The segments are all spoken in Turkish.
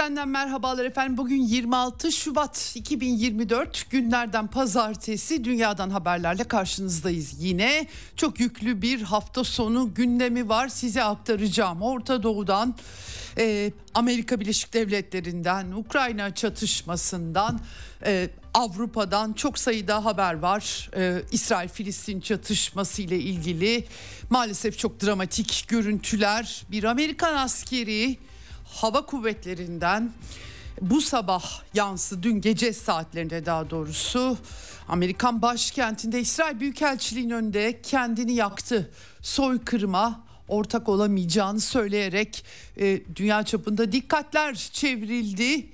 Eksenden merhabalar efendim. Bugün 26 Şubat 2024 günlerden pazartesi dünyadan haberlerle karşınızdayız. Yine çok yüklü bir hafta sonu gündemi var size aktaracağım. Orta Doğu'dan, e, Amerika Birleşik Devletleri'nden, Ukrayna çatışmasından, e, Avrupa'dan çok sayıda haber var. E, İsrail-Filistin çatışması ile ilgili maalesef çok dramatik görüntüler. Bir Amerikan askeri hava kuvvetlerinden bu sabah yansı dün gece saatlerinde daha doğrusu Amerikan başkentinde İsrail Büyükelçiliği'nin önünde kendini yaktı. Soykırıma ortak olamayacağını söyleyerek e, dünya çapında dikkatler çevrildi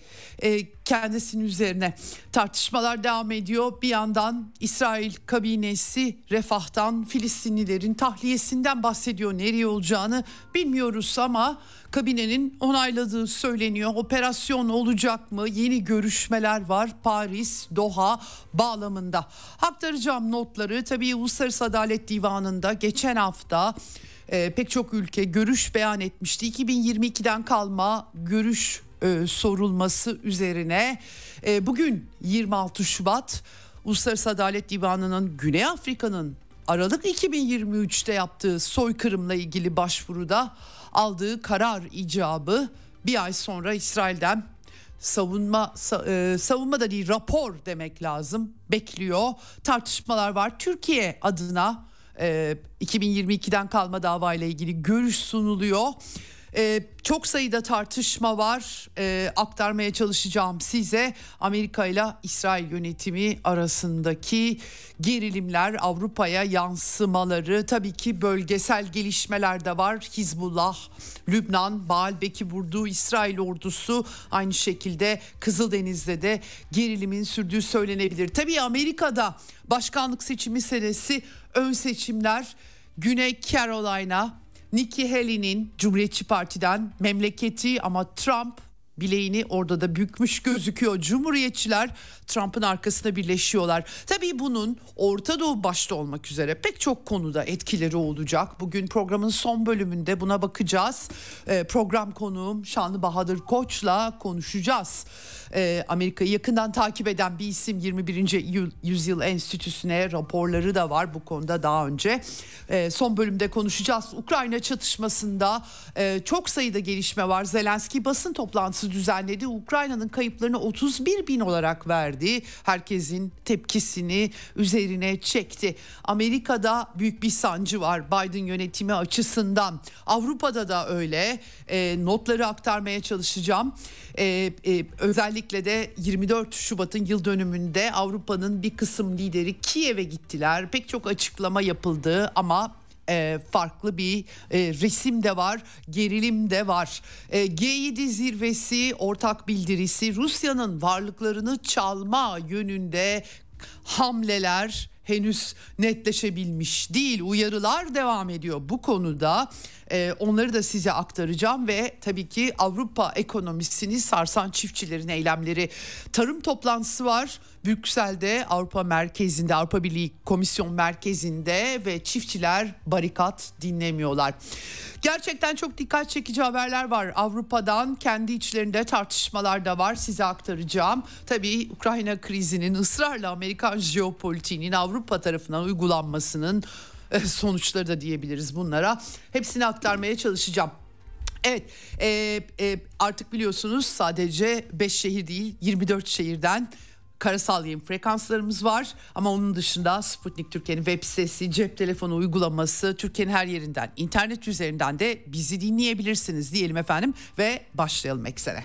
e, kendisinin üzerine. Tartışmalar devam ediyor. Bir yandan İsrail kabinesi refahtan Filistinlilerin tahliyesinden bahsediyor. Nereye olacağını bilmiyoruz ama kabinenin onayladığı söyleniyor. Operasyon olacak mı? Yeni görüşmeler var Paris, Doha bağlamında. Aktaracağım notları. Tabii Uluslararası Adalet Divanı'nda geçen hafta e, pek çok ülke görüş beyan etmişti. 2022'den kalma görüş e, sorulması üzerine e, bugün 26 Şubat Uluslararası Adalet Divanı'nın Güney Afrika'nın Aralık 2023'te yaptığı soykırımla ilgili başvuruda aldığı karar icabı bir ay sonra İsrail'den savunma e, savunma da değil rapor demek lazım bekliyor. Tartışmalar var. Türkiye adına e, 2022'den kalma davayla ilgili görüş sunuluyor. Ee, çok sayıda tartışma var. Ee, aktarmaya çalışacağım size. Amerika ile İsrail yönetimi arasındaki gerilimler Avrupa'ya yansımaları. Tabii ki bölgesel gelişmeler de var. Hizbullah, Lübnan, Baalbek'i vurduğu İsrail ordusu aynı şekilde Kızıldeniz'de de gerilimin sürdüğü söylenebilir. Tabii Amerika'da başkanlık seçimi meselesi ön seçimler. Güney Carolina Nikki Haley'nin Cumhuriyetçi Parti'den memleketi ama Trump bileğini orada da bükmüş gözüküyor. Cumhuriyetçiler Trump'ın arkasında birleşiyorlar. Tabii bunun Orta Doğu başta olmak üzere pek çok konuda etkileri olacak. Bugün programın son bölümünde buna bakacağız. Ee, program konuğum Şanlı Bahadır Koç'la konuşacağız. Ee, Amerika'yı yakından takip eden bir isim 21. Yüzyıl Enstitüsü'ne raporları da var bu konuda daha önce. Ee, son bölümde konuşacağız. Ukrayna çatışmasında e, çok sayıda gelişme var. Zelenski basın toplantısı düzenledi. Ukrayna'nın kayıplarını 31 bin olarak verdi. Herkesin tepkisini üzerine çekti. Amerika'da büyük bir sancı var Biden yönetimi açısından. Avrupa'da da öyle. E, notları aktarmaya çalışacağım. E, özellikle de 24 Şubat'ın yıl dönümünde Avrupa'nın bir kısım lideri Kiev'e gittiler. Pek çok açıklama yapıldı ama e, farklı bir e, resim de var, gerilim de var. E, G7 zirvesi ortak bildirisi Rusya'nın varlıklarını çalma yönünde hamleler henüz netleşebilmiş değil. Uyarılar devam ediyor bu konuda. Ee, onları da size aktaracağım ve tabii ki Avrupa ekonomisini sarsan çiftçilerin eylemleri. Tarım toplantısı var. Brüksel'de Avrupa Merkezi'nde Avrupa Birliği Komisyon Merkezi'nde ve çiftçiler barikat dinlemiyorlar. Gerçekten çok dikkat çekici haberler var Avrupa'dan. Kendi içlerinde tartışmalar da var size aktaracağım. Tabii Ukrayna krizinin ısrarla Amerikan jeopolitiğinin Avrupa tarafından uygulanmasının e, sonuçları da diyebiliriz bunlara. Hepsini aktarmaya çalışacağım. Evet e, e, artık biliyorsunuz sadece 5 şehir değil 24 şehirden karasal yayın frekanslarımız var ama onun dışında Sputnik Türkiye'nin web sitesi, cep telefonu uygulaması Türkiye'nin her yerinden internet üzerinden de bizi dinleyebilirsiniz diyelim efendim ve başlayalım eksene.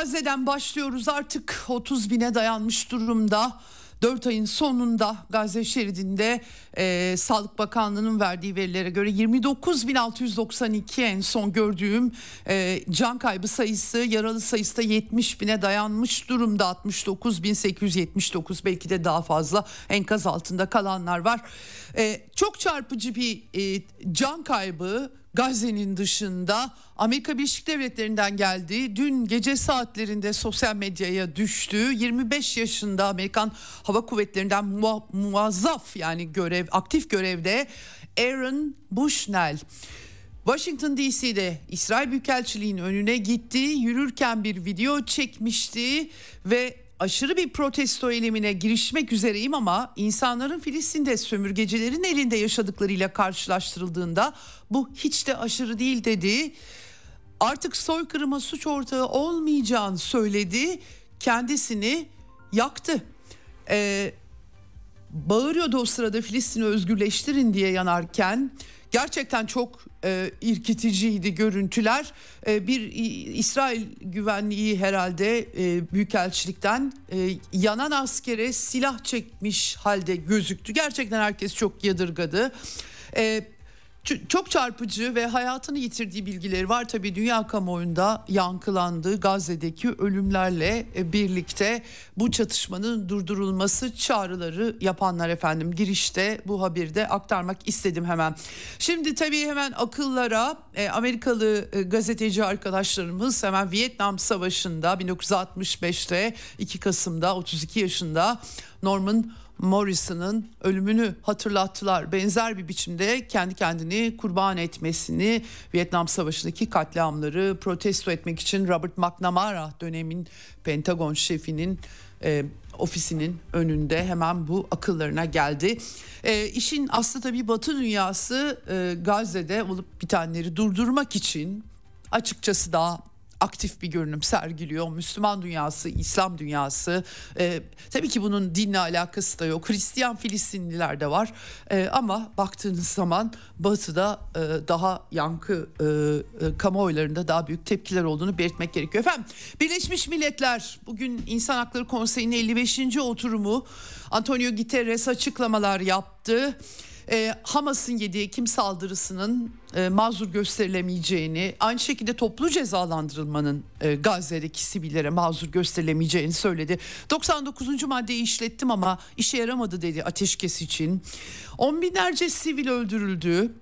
Gazze'den başlıyoruz artık 30 bine dayanmış durumda. 4 ayın sonunda Gazze şeridinde e, Sağlık Bakanlığı'nın verdiği verilere göre 29.692 en son gördüğüm e, can kaybı sayısı yaralı sayısı da 70 bine dayanmış durumda 69.879 belki de daha fazla enkaz altında kalanlar var. E, çok çarpıcı bir e, can kaybı Gazze'nin dışında Amerika Birleşik Devletleri'nden geldi. Dün gece saatlerinde sosyal medyaya düştü. 25 yaşında Amerikan Hava Kuvvetleri'nden muazzaf yani görev aktif görevde Aaron Bushnell. Washington DC'de İsrail Büyükelçiliği'nin önüne gitti. Yürürken bir video çekmişti ve aşırı bir protesto eylemine girişmek üzereyim ama insanların Filistin'de sömürgecilerin elinde yaşadıklarıyla karşılaştırıldığında bu hiç de aşırı değil dedi. Artık soykırıma suç ortağı olmayacağını söyledi. Kendisini yaktı. Ee, bağırıyordu o sırada Filistin'i özgürleştirin diye yanarken Gerçekten çok e, irkiticiydi görüntüler. E, bir İsrail güvenliği herhalde e, büyükelçilikten e, yanan askere silah çekmiş halde gözüktü. Gerçekten herkes çok yadırgadı. E, çok çarpıcı ve hayatını yitirdiği bilgileri var. Tabii dünya kamuoyunda yankılandı Gazze'deki ölümlerle e, birlikte bu çatışmanın durdurulması çağrıları yapanlar efendim girişte bu haberi de aktarmak istedim hemen. Şimdi tabii hemen akıllara e, Amerikalı e, gazeteci arkadaşlarımız hemen Vietnam Savaşı'nda 1965'te 2 Kasım'da 32 yaşında Norman Morrison'ın ölümünü hatırlattılar. Benzer bir biçimde kendi kendini kurban etmesini Vietnam Savaşı'ndaki katliamları protesto etmek için Robert McNamara dönemin Pentagon şefinin e, ofisinin önünde hemen bu akıllarına geldi. E, işin aslı tabii Batı dünyası e, Gazze'de olup bitenleri durdurmak için açıkçası daha aktif bir görünüm sergiliyor. Müslüman dünyası, İslam dünyası. E, tabii ki bunun dinle alakası da yok. Hristiyan Filistinliler de var. E, ama baktığınız zaman Batı'da e, daha yankı e, e, kamuoylarında daha büyük tepkiler olduğunu belirtmek gerekiyor. Efendim Birleşmiş Milletler bugün İnsan Hakları Konseyi'nin 55. oturumu Antonio Guterres açıklamalar yaptı e, Hamas'ın 7 Ekim saldırısının e, mazur gösterilemeyeceğini, aynı şekilde toplu cezalandırılmanın e, Gazze'deki sivillere mazur gösterilemeyeceğini söyledi. 99. maddeyi işlettim ama işe yaramadı dedi ateşkes için. On binlerce sivil öldürüldü.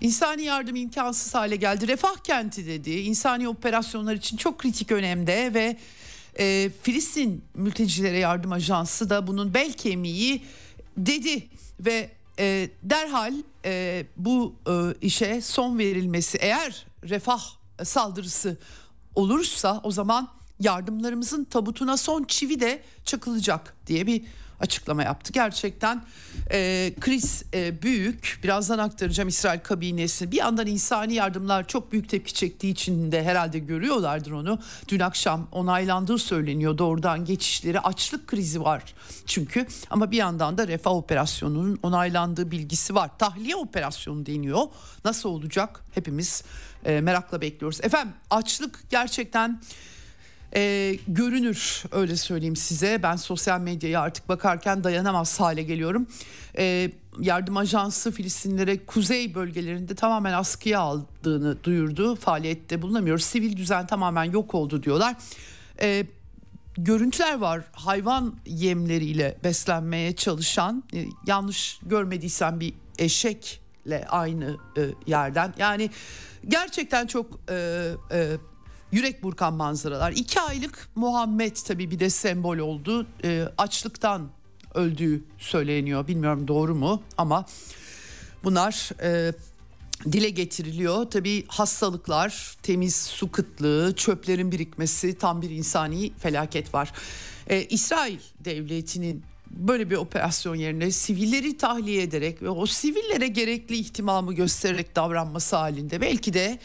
İnsani yardım imkansız hale geldi. Refah kenti dedi. İnsani operasyonlar için çok kritik önemde ve e, Filistin Mültecilere Yardım Ajansı da bunun bel kemiği dedi ve e, derhal e, bu e, işe son verilmesi eğer refah saldırısı olursa o zaman yardımlarımızın tabutuna son çivi de çakılacak diye bir açıklama yaptı. Gerçekten e, kriz e, büyük. Birazdan aktaracağım İsrail kabinesi. Bir yandan insani yardımlar çok büyük tepki çektiği için de herhalde görüyorlardır onu. Dün akşam onaylandığı söyleniyor. Doğrudan geçişleri açlık krizi var çünkü. Ama bir yandan da refah operasyonunun onaylandığı bilgisi var. Tahliye operasyonu deniyor. Nasıl olacak? Hepimiz e, merakla bekliyoruz. Efendim açlık gerçekten e, görünür öyle söyleyeyim size. Ben sosyal medyaya artık bakarken dayanamaz hale geliyorum. E, yardım ajansı Filistinlere kuzey bölgelerinde tamamen askıya aldığını duyurdu. Faaliyette bulunamıyor. Sivil düzen tamamen yok oldu diyorlar. E, görüntüler var hayvan yemleriyle beslenmeye çalışan e, yanlış görmediysen bir eşekle aynı e, yerden yani gerçekten çok e, e, yürek burkan manzaralar. İki aylık Muhammed tabii bir de sembol oldu. E, açlıktan öldüğü söyleniyor. Bilmiyorum doğru mu ama bunlar e, dile getiriliyor. Tabii hastalıklar, temiz su kıtlığı, çöplerin birikmesi tam bir insani felaket var. Ee, İsrail devletinin böyle bir operasyon yerine sivilleri tahliye ederek ve o sivillere gerekli ihtimamı göstererek davranması halinde belki de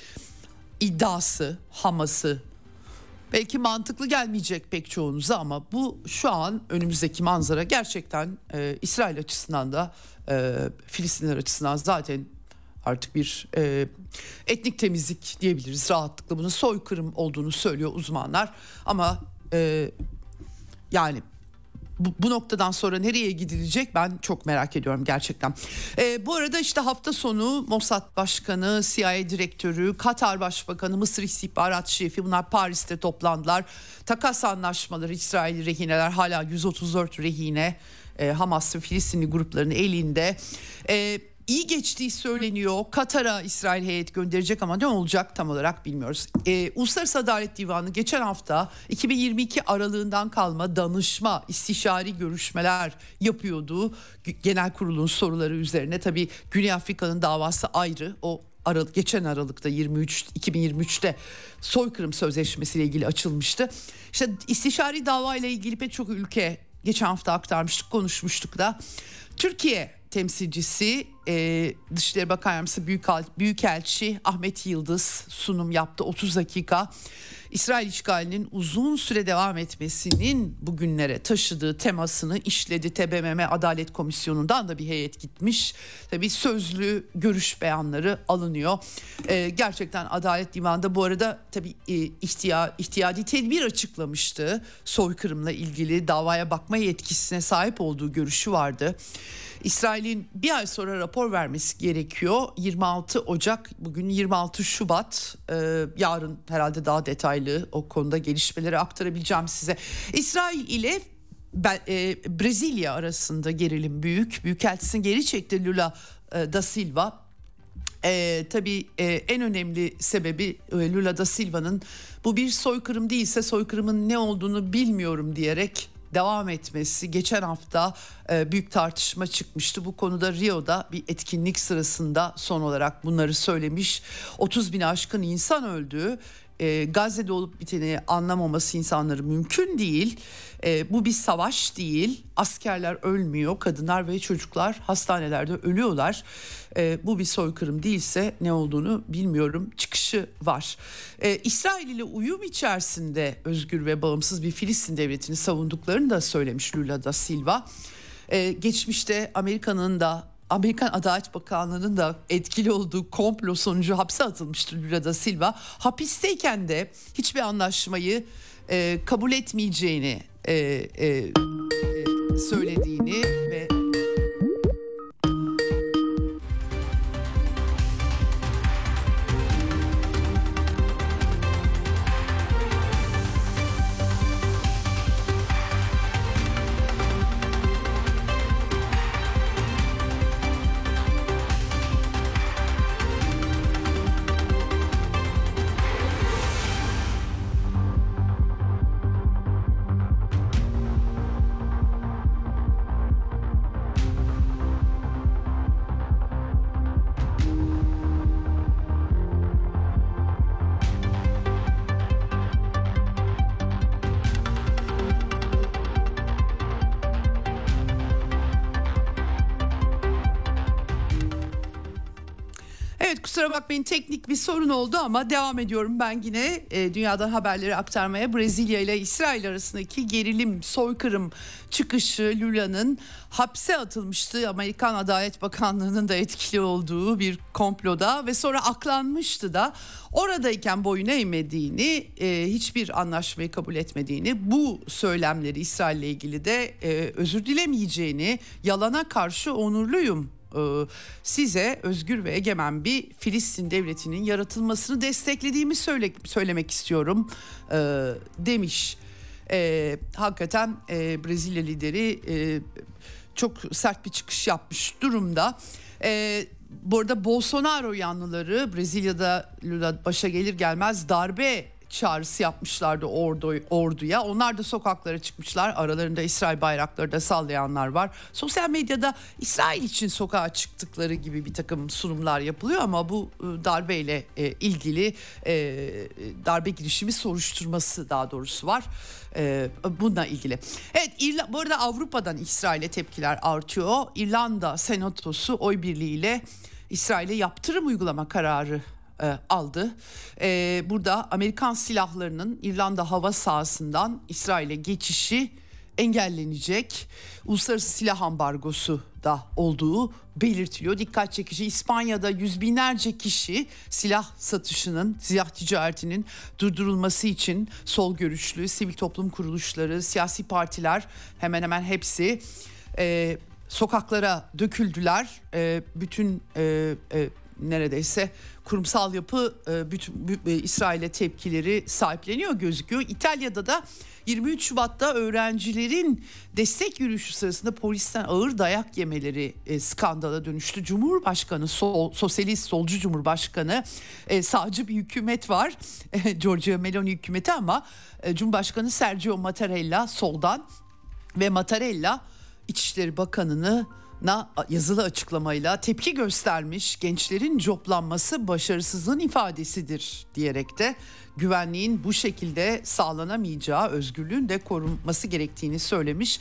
iddiası, haması. Belki mantıklı gelmeyecek pek çoğunuza ama bu şu an önümüzdeki manzara gerçekten e, İsrail açısından da e, Filistinler açısından zaten artık bir e, etnik temizlik diyebiliriz. Rahatlıkla bunun soykırım olduğunu söylüyor uzmanlar. Ama e, yani bu, bu noktadan sonra nereye gidilecek ben çok merak ediyorum gerçekten. Ee, bu arada işte hafta sonu Mossad Başkanı, CIA Direktörü, Katar Başbakanı, Mısır İstihbarat Şefi bunlar Paris'te toplandılar. Takas anlaşmaları, İsrail rehineler hala 134 rehine e, Hamas ve Filistinli grupların elinde. E, iyi geçtiği söyleniyor. Katar'a İsrail heyet gönderecek ama ne olacak tam olarak bilmiyoruz. Ee, Uluslararası Adalet Divanı geçen hafta 2022 aralığından kalma danışma, istişari görüşmeler yapıyordu. Genel kurulun soruları üzerine tabii Güney Afrika'nın davası ayrı. O Aralık, geçen Aralık'ta 23 2023'te soykırım sözleşmesiyle ilgili açılmıştı. İşte istişari dava ile ilgili pek çok ülke geçen hafta aktarmıştık, konuşmuştuk da. Türkiye temsilcisi e, Dışişleri Bakan Yardımcısı Büyükal, Büyükelçi Ahmet Yıldız sunum yaptı 30 dakika. İsrail işgalinin uzun süre devam etmesinin bugünlere taşıdığı temasını işledi. TBMM Adalet Komisyonu'ndan da bir heyet gitmiş. Tabii sözlü görüş beyanları alınıyor. Ee, gerçekten Adalet Divanı'nda bu arada tabii e, ihtiya, ihtiyadi tedbir açıklamıştı. Soykırımla ilgili davaya bakma yetkisine sahip olduğu görüşü vardı. İsrail'in bir ay sonra rapor vermesi gerekiyor. 26 Ocak bugün 26 Şubat e, yarın herhalde daha detaylı o konuda gelişmeleri aktarabileceğim size. İsrail ile e, Brezilya arasında gerilim büyük. Büyükelçisini geri çekti Lula e, da Silva. E, tabii e, en önemli sebebi e, Lula da Silva'nın bu bir soykırım değilse soykırımın ne olduğunu bilmiyorum diyerek devam etmesi geçen hafta e, büyük tartışma çıkmıştı. Bu konuda Rio'da bir etkinlik sırasında son olarak bunları söylemiş. 30 bin aşkın insan öldü. E, Gazze'de olup biteni anlamaması insanları mümkün değil. E, bu bir savaş değil. Askerler ölmüyor, kadınlar ve çocuklar hastanelerde ölüyorlar. E, bu bir soykırım değilse ne olduğunu bilmiyorum. Çıkışı var. E, İsrail ile uyum içerisinde özgür ve bağımsız bir Filistin devletini savunduklarını da söylemiş Lula da Silva. E, geçmişte Amerika'nın da Amerikan Adalet Bakanlığı'nın da etkili olduğu komplo sonucu hapse atılmıştı Lula da Silva. Hapisteyken de hiçbir anlaşmayı e, kabul etmeyeceğini e, e, söylediğini ve kusura bakmayın teknik bir sorun oldu ama devam ediyorum ben yine e, dünyadan haberleri aktarmaya. Brezilya ile İsrail arasındaki gerilim, soykırım çıkışı Lula'nın hapse atılmıştı. Amerikan Adalet Bakanlığı'nın da etkili olduğu bir komploda ve sonra aklanmıştı da oradayken boyun eğmediğini, e, hiçbir anlaşmayı kabul etmediğini, bu söylemleri İsrail ile ilgili de e, özür dilemeyeceğini, yalana karşı onurluyum size özgür ve egemen bir Filistin devletinin yaratılmasını desteklediğimi söyle, söylemek istiyorum e, demiş. E, hakikaten e, Brezilya lideri e, çok sert bir çıkış yapmış durumda. E, bu arada Bolsonaro yanlıları Brezilya'da Lula başa gelir gelmez darbe çağrısı yapmışlardı ordu, orduya. Onlar da sokaklara çıkmışlar. Aralarında İsrail bayrakları da sallayanlar var. Sosyal medyada İsrail için sokağa çıktıkları gibi bir takım sunumlar yapılıyor ama bu e, darbeyle e, ilgili e, darbe girişimi soruşturması daha doğrusu var. Bununla ilgili. Evet İrla, bu arada Avrupa'dan İsrail'e tepkiler artıyor. İrlanda senatosu oy birliğiyle İsrail'e yaptırım uygulama kararı e, aldı. E, burada Amerikan silahlarının İrlanda hava sahasından İsrail'e geçişi engellenecek. Uluslararası silah ambargosu da olduğu belirtiliyor. Dikkat çekici İspanya'da yüz binlerce kişi silah satışının, silah ticaretinin durdurulması için sol görüşlü sivil toplum kuruluşları, siyasi partiler hemen hemen hepsi e, sokaklara döküldüler. E, bütün e, e, neredeyse kurumsal yapı e, bütün e, İsrail'e tepkileri sahipleniyor gözüküyor. İtalya'da da 23 Şubat'ta öğrencilerin destek yürüyüşü sırasında polisten ağır dayak yemeleri e, skandala dönüştü. Cumhurbaşkanı sol, sosyalist solcu cumhurbaşkanı e, sağcı bir hükümet var. Giorgio Meloni hükümeti ama Cumhurbaşkanı Sergio Mattarella soldan ve Mattarella İçişleri Bakanı'nı na yazılı açıklamayla tepki göstermiş gençlerin coplanması başarısızlığın ifadesidir diyerek de güvenliğin bu şekilde sağlanamayacağı özgürlüğün de korunması gerektiğini söylemiş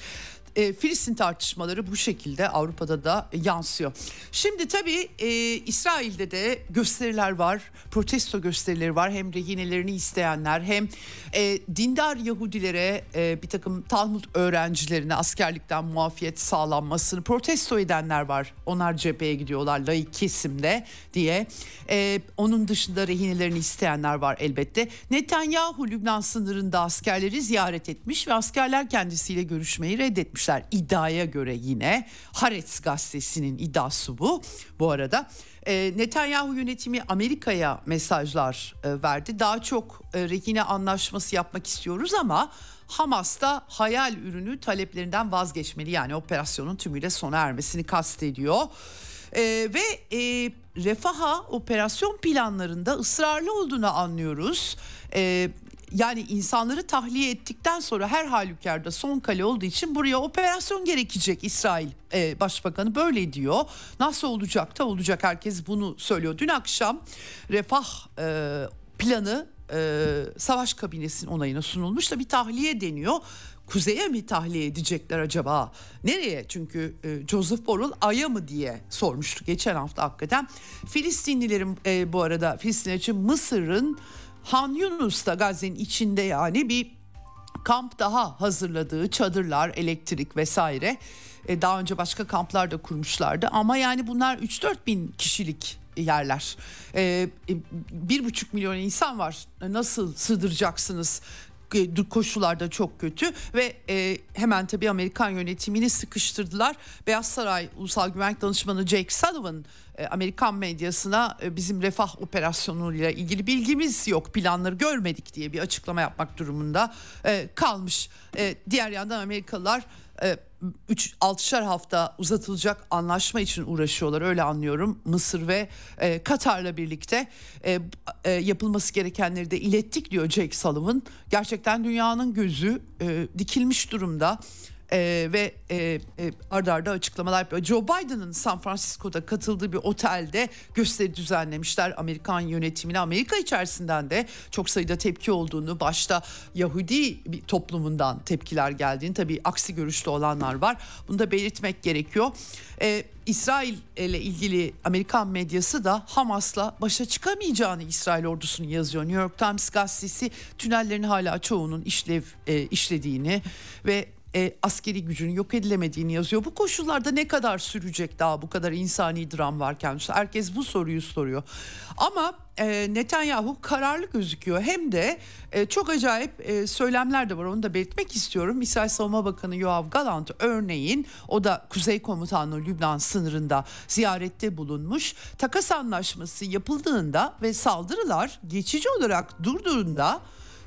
e, Filistin tartışmaları bu şekilde Avrupa'da da yansıyor. Şimdi tabii e, İsrail'de de gösteriler var, protesto gösterileri var. Hem rehinelerini isteyenler hem e, dindar Yahudilere e, bir takım Talmud öğrencilerine askerlikten muafiyet sağlanmasını protesto edenler var. Onlar cepheye gidiyorlar laik kesimde diye. E, onun dışında rehinelerini isteyenler var elbette. Netanyahu Lübnan sınırında askerleri ziyaret etmiş ve askerler kendisiyle görüşmeyi reddetmiş vermişler iddiaya göre yine Haaretz gazetesinin iddiası bu bu arada. E, Netanyahu yönetimi Amerika'ya mesajlar e, verdi. Daha çok e, rehine anlaşması yapmak istiyoruz ama Hamas da hayal ürünü taleplerinden vazgeçmeli. Yani operasyonun tümüyle sona ermesini kastediyor. E, ve e, refaha operasyon planlarında ısrarlı olduğunu anlıyoruz. E, yani insanları tahliye ettikten sonra her halükarda son kale olduğu için buraya operasyon gerekecek İsrail e, Başbakanı böyle diyor. Nasıl olacak da olacak herkes bunu söylüyor. Dün akşam refah e, planı e, savaş kabinesinin onayına sunulmuş da bir tahliye deniyor. Kuzeye mi tahliye edecekler acaba? Nereye? Çünkü e, Joseph Borrell Ay'a mı diye sormuştu geçen hafta hakikaten. Filistinlilerin e, bu arada Filistin için Mısır'ın Han Yunus'ta Gazze'nin içinde yani bir kamp daha hazırladığı çadırlar, elektrik vesaire. E, daha önce başka kamplar da kurmuşlardı ama yani bunlar 3-4 bin kişilik yerler. E, e, bir buçuk milyon insan var. Nasıl sığdıracaksınız? Koşullarda çok kötü ve e, hemen tabii Amerikan yönetimini sıkıştırdılar. Beyaz Saray Ulusal Güvenlik Danışmanı Jake Sullivan e, Amerikan medyasına e, bizim refah operasyonuyla ilgili bilgimiz yok planları görmedik diye bir açıklama yapmak durumunda e, kalmış. Diğer yandan Amerikalılar 3 6'şar hafta uzatılacak anlaşma için uğraşıyorlar öyle anlıyorum. Mısır ve e, Katar'la birlikte e, e, yapılması gerekenleri de ilettik diyor Jake Sullivan. Gerçekten dünyanın gözü e, dikilmiş durumda e, ve e, e, ardarda arda açıklamalar yapıyor. Joe Biden'ın San Francisco'da katıldığı bir otelde gösteri düzenlemişler Amerikan yönetimine. Amerika içerisinden de çok sayıda tepki olduğunu, başta Yahudi bir toplumundan tepkiler geldiğini, tabii aksi görüşte olanlar var. Bunu da belirtmek gerekiyor. E, İsrail ile ilgili Amerikan medyası da Hamas'la başa çıkamayacağını İsrail ordusunu yazıyor. New York Times gazetesi tünellerin hala çoğunun işlev e, işlediğini ve e, askeri gücünün yok edilemediğini yazıyor. Bu koşullarda ne kadar sürecek daha bu kadar insani dram varken? Herkes bu soruyu soruyor. Ama e, Netanyahu kararlı gözüküyor. Hem de e, çok acayip e, söylemler de var onu da belirtmek istiyorum. İsrail Savunma Bakanı Yoav Galant örneğin o da Kuzey Komutanlığı Lübnan sınırında ziyarette bulunmuş. Takas anlaşması yapıldığında ve saldırılar geçici olarak durduğunda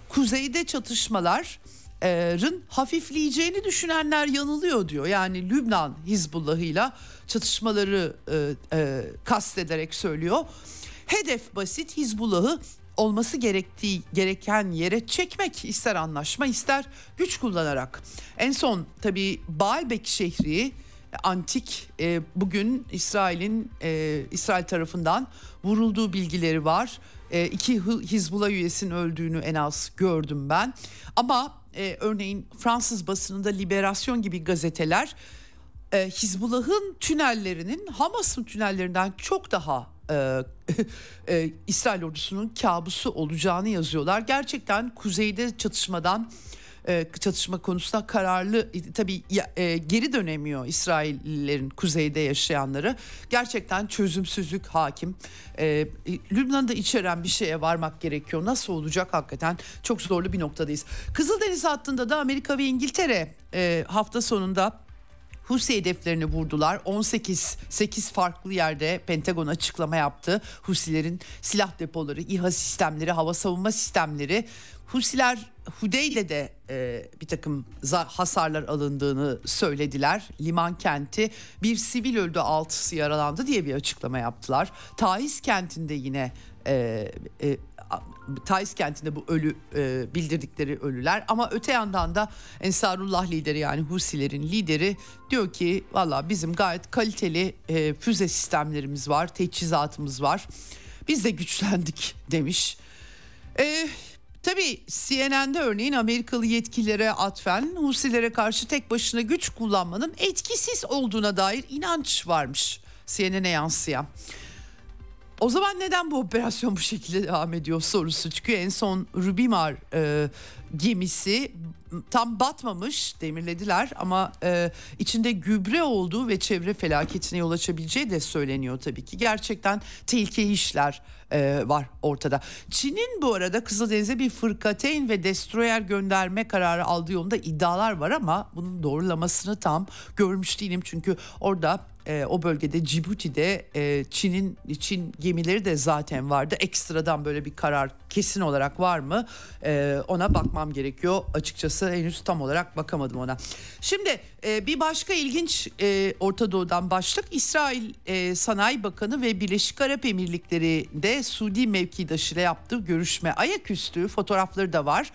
kuzeyde çatışmalar rın hafifleyeceğini düşünenler yanılıyor diyor. Yani Lübnan Hizbullah'ıyla çatışmaları e, e, kastederek söylüyor. Hedef basit Hizbullah'ı olması gerektiği gereken yere çekmek ister anlaşma ister güç kullanarak. En son tabii Baalbek şehri antik e, bugün İsrail'in e, İsrail tarafından vurulduğu bilgileri var. E, iki Hizbullah üyesinin öldüğünü en az gördüm ben. Ama e, örneğin Fransız basınında Liberasyon gibi gazeteler e, Hizbullah'ın tünellerinin Hamas'ın tünellerinden çok daha e, e, İsrail ordusunun kabusu olacağını yazıyorlar. Gerçekten kuzeyde çatışmadan e, çatışma konusunda kararlı tabii e, geri dönemiyor İsraillerin kuzeyde yaşayanları. Gerçekten çözümsüzlük hakim. E, Lübnan'da içeren bir şeye varmak gerekiyor. Nasıl olacak hakikaten çok zorlu bir noktadayız. Kızıldeniz hattında da Amerika ve İngiltere e, hafta sonunda Husi hedeflerini vurdular. 18 8 farklı yerde Pentagon açıklama yaptı. Husilerin silah depoları, İHA sistemleri, hava savunma sistemleri. Husiler Hudeyde'de e, bir takım hasarlar alındığını söylediler. Liman kenti bir sivil öldü altısı yaralandı diye bir açıklama yaptılar. Taiz kentinde yine e, e, Taiz kentinde bu ölü e, bildirdikleri ölüler ama öte yandan da Ensarullah lideri yani Husilerin lideri diyor ki valla bizim gayet kaliteli e, füze sistemlerimiz var, teçhizatımız var. Biz de güçlendik demiş. E, Tabii CNN'de örneğin Amerikalı yetkililere atfen Husilere karşı tek başına güç kullanmanın etkisiz olduğuna dair inanç varmış CNN'e yansıyan. O zaman neden bu operasyon bu şekilde devam ediyor sorusu çıkıyor. En son Rubimar e, gemisi tam batmamış demirlediler ama e, içinde gübre olduğu ve çevre felaketine yol açabileceği de söyleniyor tabii ki. Gerçekten tehlikeli işler e, var ortada. Çin'in bu arada Kızıldeniz'e bir fırkateyn ve destroyer gönderme kararı aldığı yolunda iddialar var ama bunun doğrulamasını tam görmüş değilim. Çünkü orada e, o bölgede Cibuti'de e, Çin'in Çin gemileri de zaten vardı. Ekstradan böyle bir karar kesin olarak var mı? E, ona bakmam gerekiyor. Açıkçası henüz tam olarak bakamadım ona. Şimdi e, bir başka ilginç e, Orta Doğu'dan başlık İsrail e, Sanayi Bakanı ve Birleşik Arap Emirlikleri'nde Suudi mevkidaşıyla yaptığı görüşme ayaküstü fotoğrafları da var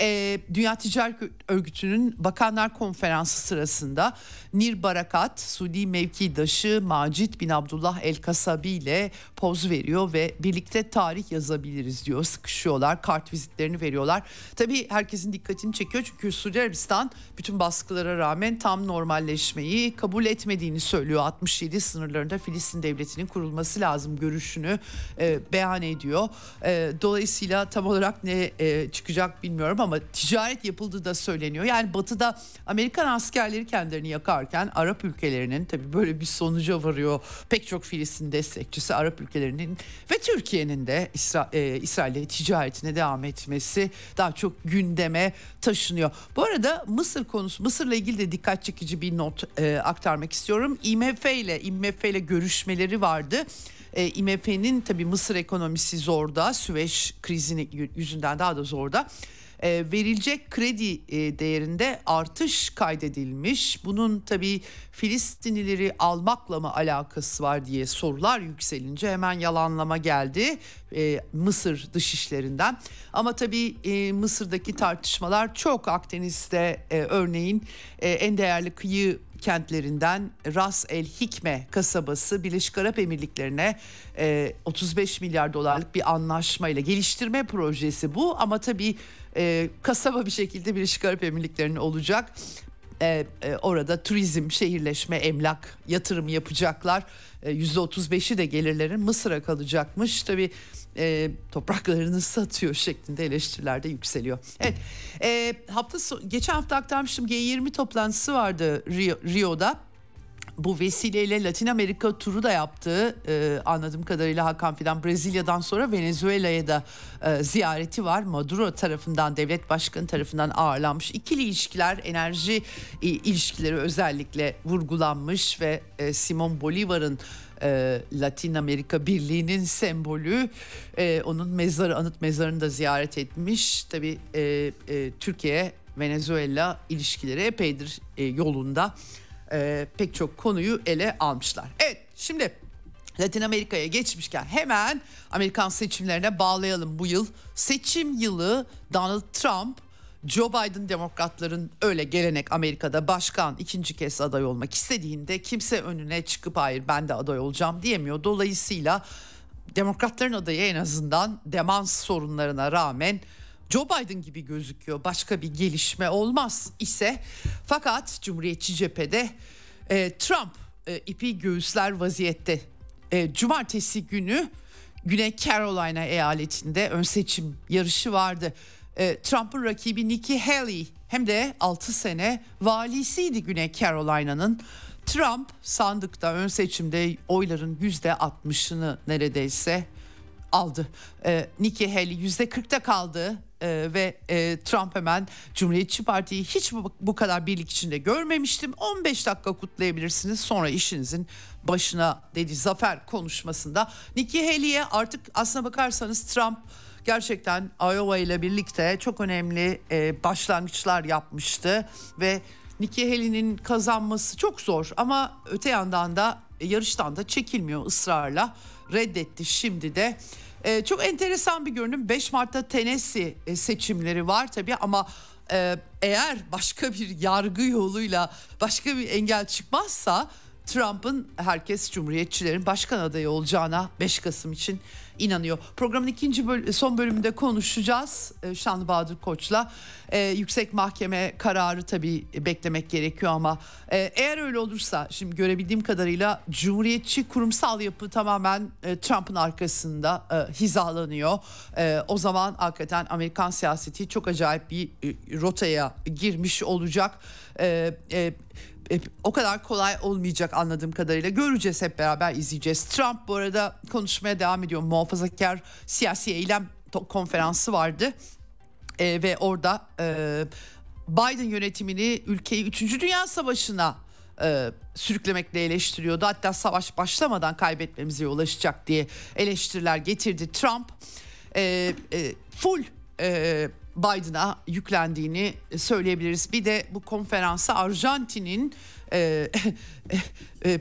e, Dünya Ticaret Örgütü'nün Bakanlar Konferansı sırasında Nir Barakat, Suudi mevkidaşı Macit bin Abdullah El Kasabi ile poz veriyor ve birlikte tarih yazabiliriz diyor. Sıkışıyorlar, kart vizitlerini veriyorlar. Tabii herkesin dikkatini çekiyor çünkü Suudi Arabistan bütün baskılara rağmen tam normalleşmeyi kabul etmediğini söylüyor. 67 sınırlarında Filistin devletinin kurulması lazım görüşünü e, beyan ediyor. E, dolayısıyla tam olarak ne e, çıkacak bilmiyorum ama ticaret yapıldığı da söyleniyor. Yani batıda Amerikan askerleri kendilerini yakarken Arap ülkelerinin tabii böyle bir sonuca varıyor. Pek çok Filistin destekçisi Arap ülkelerinin ve Türkiye'nin de İsra e, İsrail'e ticaretine devam etmesi daha çok gündeme taşınıyor. Bu arada Mısır konusu Mısır'la ilgili de dikkat çekici bir not e, aktarmak istiyorum. IMF ile IMF ile görüşmeleri vardı. E, IMF'nin tabii Mısır ekonomisi zorda, Süveyş krizini yüzünden daha da zorda e, verilecek kredi e, değerinde artış kaydedilmiş. Bunun tabii Filistinlileri almakla mı alakası var diye sorular yükselince hemen yalanlama geldi e, Mısır dışişlerinden. Ama tabii Mısır'daki tartışmalar çok Akdeniz'de örneğin en değerli kıyı kentlerinden Ras El Hikme kasabası Birleşik Arap Emirlikleri'ne e, 35 milyar dolarlık bir anlaşmayla geliştirme projesi bu ama tabii e, kasaba bir şekilde Birleşik Arap Emirlikleri'nin olacak. E, e, orada turizm, şehirleşme, emlak yatırım yapacaklar. E, %35'i de gelirlerin Mısır'a kalacakmış. Tabii e, topraklarını satıyor şeklinde eleştiriler de yükseliyor. Evet e, hafta so- geçen hafta aktarmıştım G20 toplantısı vardı Rio, Rio'da bu vesileyle Latin Amerika turu da yaptı. Ee, anladığım kadarıyla Hakan Fidan Brezilya'dan sonra Venezuela'ya da e, ziyareti var. Maduro tarafından, devlet başkanı tarafından ağırlanmış. İkili ilişkiler, enerji e, ilişkileri özellikle vurgulanmış ve e, Simon Bolivar'ın e, Latin Amerika Birliği'nin sembolü e, onun mezarı anıt mezarını da ziyaret etmiş. Tabii e, e, Türkiye Venezuela ilişkileri epeydir e, yolunda e, pek çok konuyu ele almışlar. Evet şimdi Latin Amerika'ya geçmişken hemen Amerikan seçimlerine bağlayalım bu yıl. Seçim yılı Donald Trump Joe Biden demokratların öyle gelenek Amerika'da başkan ikinci kez aday olmak istediğinde kimse önüne çıkıp hayır ben de aday olacağım diyemiyor. Dolayısıyla demokratların adayı en azından demans sorunlarına rağmen Joe Biden gibi gözüküyor. Başka bir gelişme olmaz ise fakat Cumhuriyetçi cephede e, Trump e, ipi göğüsler vaziyette. E, cumartesi günü Güney Carolina eyaletinde ön seçim yarışı vardı. E, Trump'ın rakibi Nikki Haley hem de 6 sene valisiydi Güney Carolina'nın. Trump sandıkta ön seçimde oyların %60'ını neredeyse aldı. E, Nikki Haley %40'ta kaldı e, ve e, Trump hemen Cumhuriyetçi Parti'yi hiç bu, bu kadar birlik içinde görmemiştim. 15 dakika kutlayabilirsiniz sonra işinizin başına dedi zafer konuşmasında. Nikki Haley'e artık aslına bakarsanız Trump gerçekten Iowa ile birlikte çok önemli e, başlangıçlar yapmıştı ve Nikki Haley'nin kazanması çok zor ama öte yandan da yarıştan da çekilmiyor ısrarla reddetti şimdi de. E, çok enteresan bir görünüm. 5 Mart'ta Tennessee e, seçimleri var tabii ama e, eğer başka bir yargı yoluyla başka bir engel çıkmazsa Trump'ın herkes Cumhuriyetçilerin başkan adayı olacağına 5 Kasım için inanıyor. Programın ikinci böl- son bölümünde konuşacağız e, Şanlı Bahadır Koç'la. E, yüksek mahkeme kararı tabii beklemek gerekiyor ama e, eğer öyle olursa şimdi görebildiğim kadarıyla Cumhuriyetçi kurumsal yapı tamamen e, Trump'ın arkasında e, hizalanıyor. E, o zaman hakikaten Amerikan siyaseti çok acayip bir e, rotaya girmiş olacak. E, e, o kadar kolay olmayacak anladığım kadarıyla. Göreceğiz hep beraber izleyeceğiz. Trump bu arada konuşmaya devam ediyor. Muhafazakar siyasi eylem konferansı vardı. E, ve orada e, Biden yönetimini ülkeyi 3. Dünya Savaşı'na e, sürüklemekle eleştiriyordu. Hatta savaş başlamadan kaybetmemize ulaşacak diye eleştiriler getirdi Trump. E, e, full e, Biden'a yüklendiğini söyleyebiliriz. Bir de bu konferansa Arjantin'in e, e,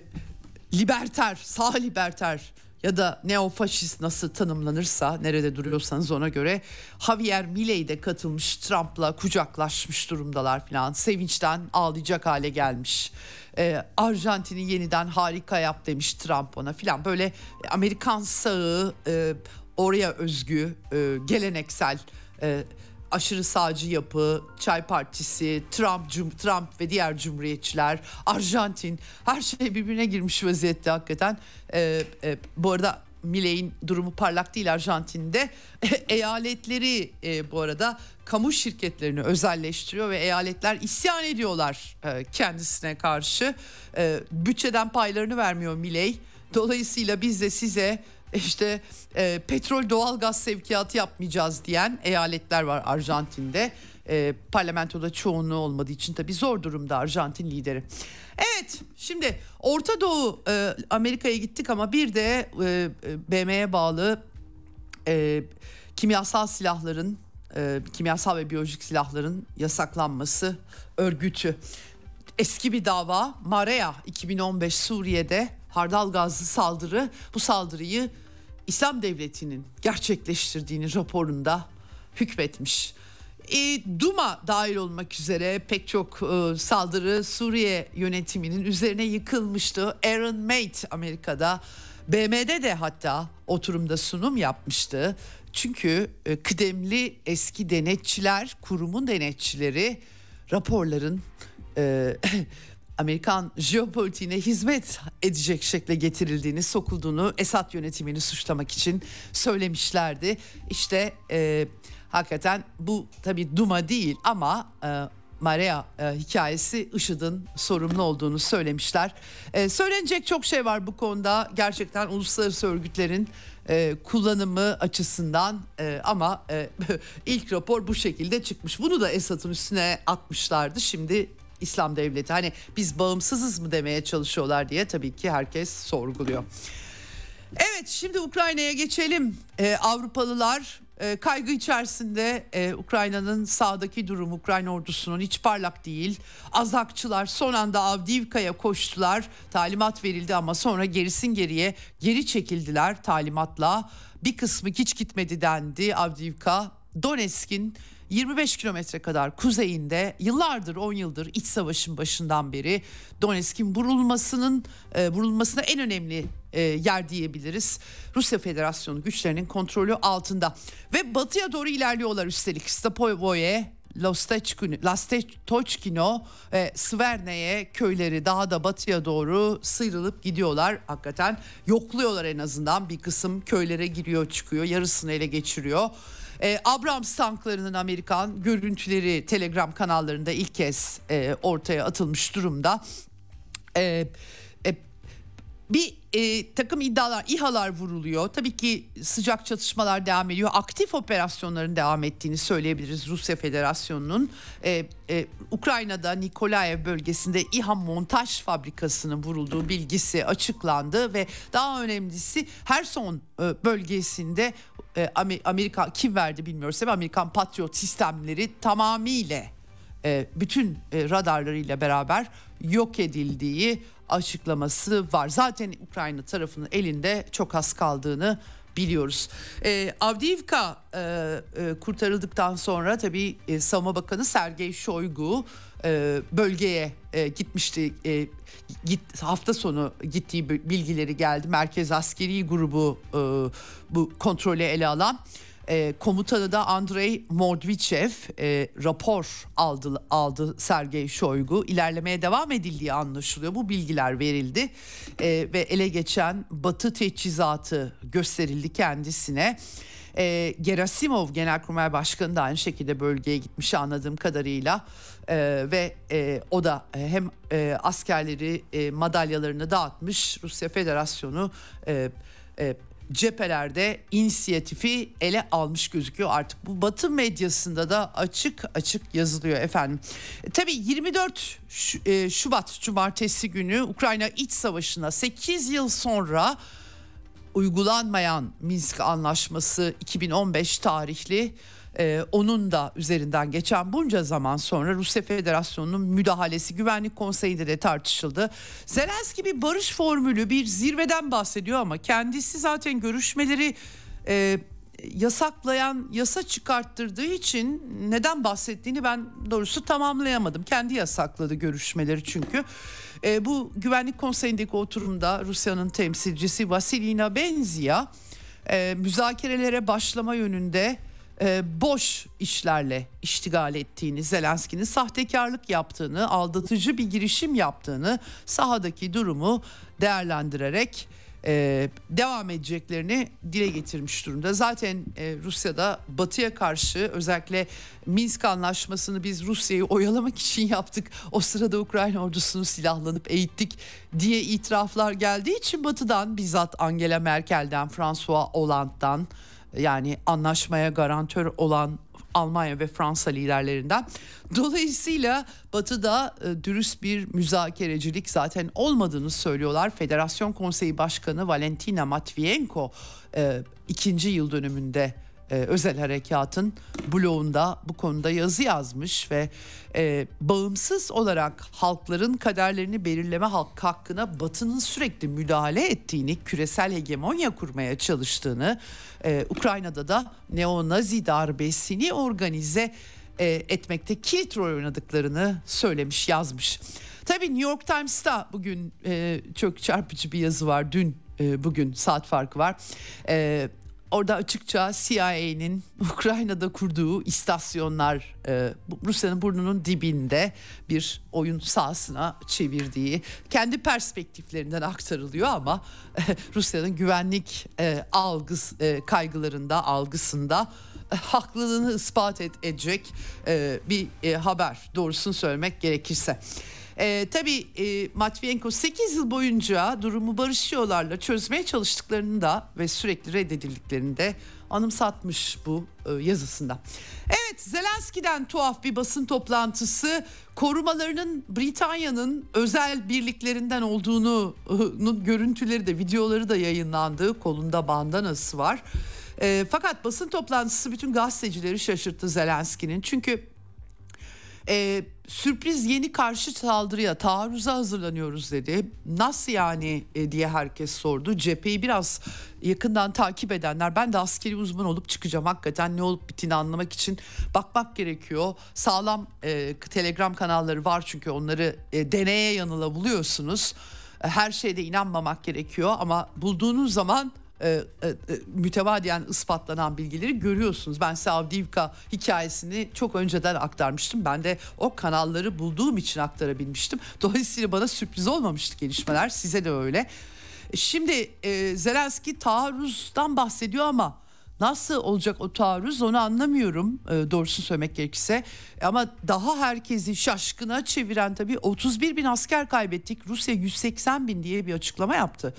liberter, sağ liberter ya da neofaşist nasıl tanımlanırsa nerede duruyorsanız ona göre Javier Milei de katılmış Trump'la kucaklaşmış durumdalar falan sevinçten ağlayacak hale gelmiş. Ee, Arjantin'i yeniden harika yap demiş Trump ona filan böyle Amerikan sağı e, oraya özgü e, geleneksel e, aşırı sağcı yapı, Çay Partisi, Trump, Trump ve diğer cumhuriyetçiler, Arjantin her şey birbirine girmiş vaziyette hakikaten. Ee, e, bu arada Milley'in durumu parlak değil Arjantin'de. eyaletleri e, bu arada kamu şirketlerini özelleştiriyor ve eyaletler isyan ediyorlar e, kendisine karşı. E, bütçeden paylarını vermiyor Milley. Dolayısıyla biz de size işte e, petrol doğalgaz sevkiyatı yapmayacağız diyen eyaletler var Arjantin'de. E, parlamentoda çoğunluğu olmadığı için tabii zor durumda Arjantin lideri. Evet şimdi Orta Doğu e, Amerika'ya gittik ama bir de e, BM'ye bağlı e, kimyasal silahların e, kimyasal ve biyolojik silahların yasaklanması örgütü. Eski bir dava Marea 2015 Suriye'de hardal gazlı saldırı bu saldırıyı İslam Devleti'nin gerçekleştirdiğini raporunda hükmetmiş. E, Duma dahil olmak üzere pek çok e, saldırı Suriye yönetiminin üzerine yıkılmıştı. Aaron Mate Amerika'da BM'de de hatta oturumda sunum yapmıştı. Çünkü e, kıdemli eski denetçiler, kurumun denetçileri raporların e, Amerikan jeopolitiğine hizmet edecek şekle getirildiğini, sokulduğunu Esad yönetimini suçlamak için söylemişlerdi. İşte e, hakikaten bu tabii Duma değil ama e, Maria e, hikayesi IŞİD'in sorumlu olduğunu söylemişler. E, söylenecek çok şey var bu konuda. Gerçekten uluslararası örgütlerin e, kullanımı açısından e, ama e, ilk rapor bu şekilde çıkmış. Bunu da Esad'ın üstüne atmışlardı. Şimdi İslam devleti. Hani biz bağımsızız mı demeye çalışıyorlar diye tabii ki herkes sorguluyor. Evet şimdi Ukrayna'ya geçelim. Ee, Avrupalılar e, kaygı içerisinde e, Ukrayna'nın sağdaki durum Ukrayna ordusunun hiç parlak değil. Azakçılar son anda Avdiivka'ya koştular. Talimat verildi ama sonra gerisin geriye geri çekildiler talimatla. Bir kısmı hiç gitmedi dendi Avdiivka. Donetsk'in 25 kilometre kadar kuzeyinde yıllardır 10 yıldır iç savaşın başından beri Donetsk'in vurulmasının e, vurulmasına en önemli e, yer diyebiliriz. Rusya Federasyonu güçlerinin kontrolü altında ve batıya doğru ilerliyorlar üstelik Stapovoye Lastetoçkino ve Sverne'ye köyleri daha da batıya doğru sıyrılıp gidiyorlar. Hakikaten yokluyorlar en azından bir kısım köylere giriyor çıkıyor yarısını ele geçiriyor. E, Abrams tanklarının Amerikan görüntüleri Telegram kanallarında ilk kez e, ortaya atılmış durumda. E, e, bir e, takım iddialar, İHA'lar vuruluyor. Tabii ki sıcak çatışmalar devam ediyor. Aktif operasyonların devam ettiğini söyleyebiliriz Rusya Federasyonu'nun. E, e, Ukrayna'da Nikolaev bölgesinde İHA montaj fabrikasının vurulduğu bilgisi açıklandı ve daha önemlisi Herson e, bölgesinde e, Amerika kim verdi bilmiyoruz tabii Amerikan Patriot sistemleri tamamıyla e, bütün e, radarlarıyla beraber yok edildiği açıklaması var. Zaten Ukrayna tarafının elinde çok az kaldığını biliyoruz. E, Avdiivka e, e, kurtarıldıktan sonra tabii e, Savunma Bakanı Sergey Shoigu e, bölgeye e, gitmişti. E, git hafta sonu gittiği bilgileri geldi. Merkez Askeri Grubu bu kontrolü ele alan. Komutanı da Andrei Mordvichev rapor aldı aldı Sergey Shoigu. İlerlemeye devam edildiği anlaşılıyor. Bu bilgiler verildi ve ele geçen Batı teçhizatı gösterildi kendisine. E, Gerasimov Genelkurmay Başkanı da aynı şekilde bölgeye gitmiş anladığım kadarıyla e, ve e, o da hem e, askerleri e, madalyalarını dağıtmış Rusya Federasyonu e, e, cephelerde inisiyatifi ele almış gözüküyor. Artık bu Batı medyasında da açık açık yazılıyor efendim. E, tabii 24 e, Şubat Cumartesi günü Ukrayna iç savaşına 8 yıl sonra uygulanmayan Minsk Anlaşması 2015 tarihli ee, onun da üzerinden geçen bunca zaman sonra Rusya Federasyonu'nun müdahalesi Güvenlik Konseyi'nde de tartışıldı. Zelenski bir barış formülü bir zirveden bahsediyor ama kendisi zaten görüşmeleri e, yasaklayan yasa çıkarttırdığı için neden bahsettiğini ben doğrusu tamamlayamadım. Kendi yasakladı görüşmeleri çünkü. E, bu Güvenlik Konseyi'ndeki oturumda Rusya'nın temsilcisi Vasilina Benzia e, müzakerelere başlama yönünde e, boş işlerle iştigal ettiğini, Zelenski'nin sahtekarlık yaptığını, aldatıcı bir girişim yaptığını, sahadaki durumu değerlendirerek e, devam edeceklerini dile getirmiş durumda. Zaten e, Rusya'da Batı'ya karşı özellikle Minsk anlaşmasını biz Rusya'yı oyalamak için yaptık. O sırada Ukrayna ordusunu silahlanıp eğittik diye itiraflar geldiği için Batı'dan bizzat Angela Merkel'den, François Hollande'dan yani anlaşmaya garantör olan Almanya ve Fransa liderlerinden. Dolayısıyla Batı'da e, dürüst bir müzakerecilik zaten olmadığını söylüyorlar. Federasyon Konseyi Başkanı Valentina Matvienko e, ikinci yıl dönümünde e, özel harekatın bloğunda bu konuda yazı yazmış ve e, bağımsız olarak halkların kaderlerini belirleme halk hakkına Batı'nın sürekli müdahale ettiğini, küresel hegemonya kurmaya çalıştığını, e, Ukrayna'da da neonazi darbesini organize e, etmekte kilit rol oynadıklarını söylemiş, yazmış. Tabii New York Times'ta bugün e, çok çarpıcı bir yazı var. Dün e, bugün saat farkı var. E, orada açıkça CIA'nin Ukrayna'da kurduğu istasyonlar e, Rusya'nın burnunun dibinde bir oyun sahasına çevirdiği kendi perspektiflerinden aktarılıyor ama e, Rusya'nın güvenlik e, algıs e, kaygılarında algısında e, haklılığını ispat edecek e, bir e, haber doğrusunu söylemek gerekirse. E, tabii e, Matviyenko 8 yıl boyunca durumu barış yollarla çözmeye çalıştıklarını da ve sürekli reddedildiklerini de anımsatmış bu e, yazısında. Evet Zelenski'den tuhaf bir basın toplantısı korumalarının Britanya'nın özel birliklerinden olduğunu görüntüleri de videoları da yayınlandı. Kolunda bandanası var. E, fakat basın toplantısı bütün gazetecileri şaşırttı Zelenski'nin. Çünkü e, sürpriz yeni karşı saldırıya taarruza hazırlanıyoruz dedi. Nasıl yani e, diye herkes sordu. Cepheyi biraz yakından takip edenler ben de askeri uzman olup çıkacağım. Hakikaten ne olup bittiğini anlamak için bakmak gerekiyor. Sağlam e, telegram kanalları var çünkü onları e, deneye yanıla buluyorsunuz. Her şeyde inanmamak gerekiyor ama bulduğunuz zaman e, e, e, mütevadiyen ispatlanan bilgileri görüyorsunuz. Ben size Avdiivka hikayesini çok önceden aktarmıştım. Ben de o kanalları bulduğum için aktarabilmiştim. Dolayısıyla bana sürpriz olmamıştı gelişmeler. Size de öyle. Şimdi e, Zelenski taarruzdan bahsediyor ama Nasıl olacak o taarruz onu anlamıyorum e, doğrusu söylemek gerekirse. Ama daha herkesi şaşkına çeviren tabii 31 bin asker kaybettik. Rusya 180 bin diye bir açıklama yaptı.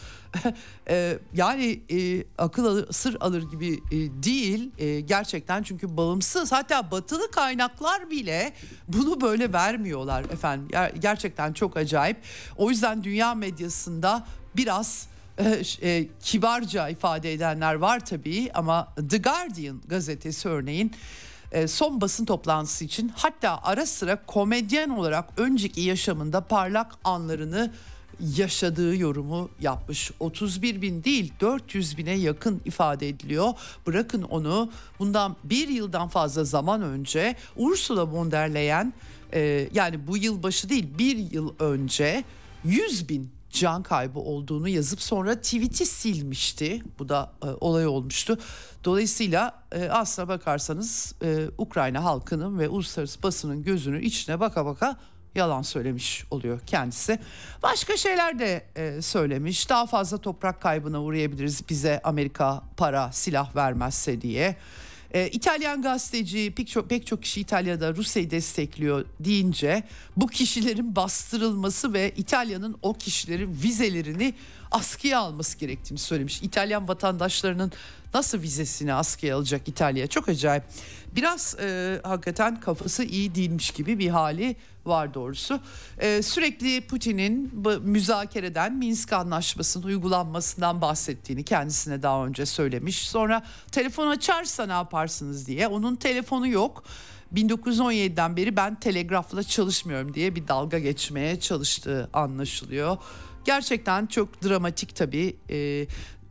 e, yani e, akıl alır, sır alır gibi e, değil e, gerçekten çünkü bağımsız hatta batılı kaynaklar bile bunu böyle vermiyorlar efendim. Gerçekten çok acayip. O yüzden dünya medyasında biraz e, e, kibarca ifade edenler var tabii ama The Guardian gazetesi örneğin e, son basın toplantısı için hatta ara sıra komedyen olarak önceki yaşamında parlak anlarını yaşadığı yorumu yapmış. 31 bin değil 400 bine yakın ifade ediliyor. Bırakın onu bundan bir yıldan fazla zaman önce Ursula von der Leyen e, yani bu yıl başı değil bir yıl önce 100 bin can kaybı olduğunu yazıp sonra tweet'i silmişti. Bu da e, olay olmuştu. Dolayısıyla e, aslına bakarsanız e, Ukrayna halkının ve uluslararası basının gözünün içine baka baka yalan söylemiş oluyor kendisi. Başka şeyler de e, söylemiş. Daha fazla toprak kaybına uğrayabiliriz bize Amerika para silah vermezse diye. E, İtalyan gazeteci pek çok, pek çok kişi İtalya'da Rusya'yı destekliyor deyince bu kişilerin bastırılması ve İtalya'nın o kişilerin vizelerini askıya alması gerektiğini söylemiş. İtalyan vatandaşlarının nasıl vizesini askıya alacak İtalya çok acayip. Biraz e, hakikaten kafası iyi değilmiş gibi bir hali var doğrusu. Ee, sürekli Putin'in müzakereden Minsk Anlaşması'nın uygulanmasından bahsettiğini kendisine daha önce söylemiş. Sonra telefon açarsa ne yaparsınız diye onun telefonu yok. 1917'den beri ben telegrafla çalışmıyorum diye bir dalga geçmeye çalıştığı anlaşılıyor. Gerçekten çok dramatik tabii. Ee,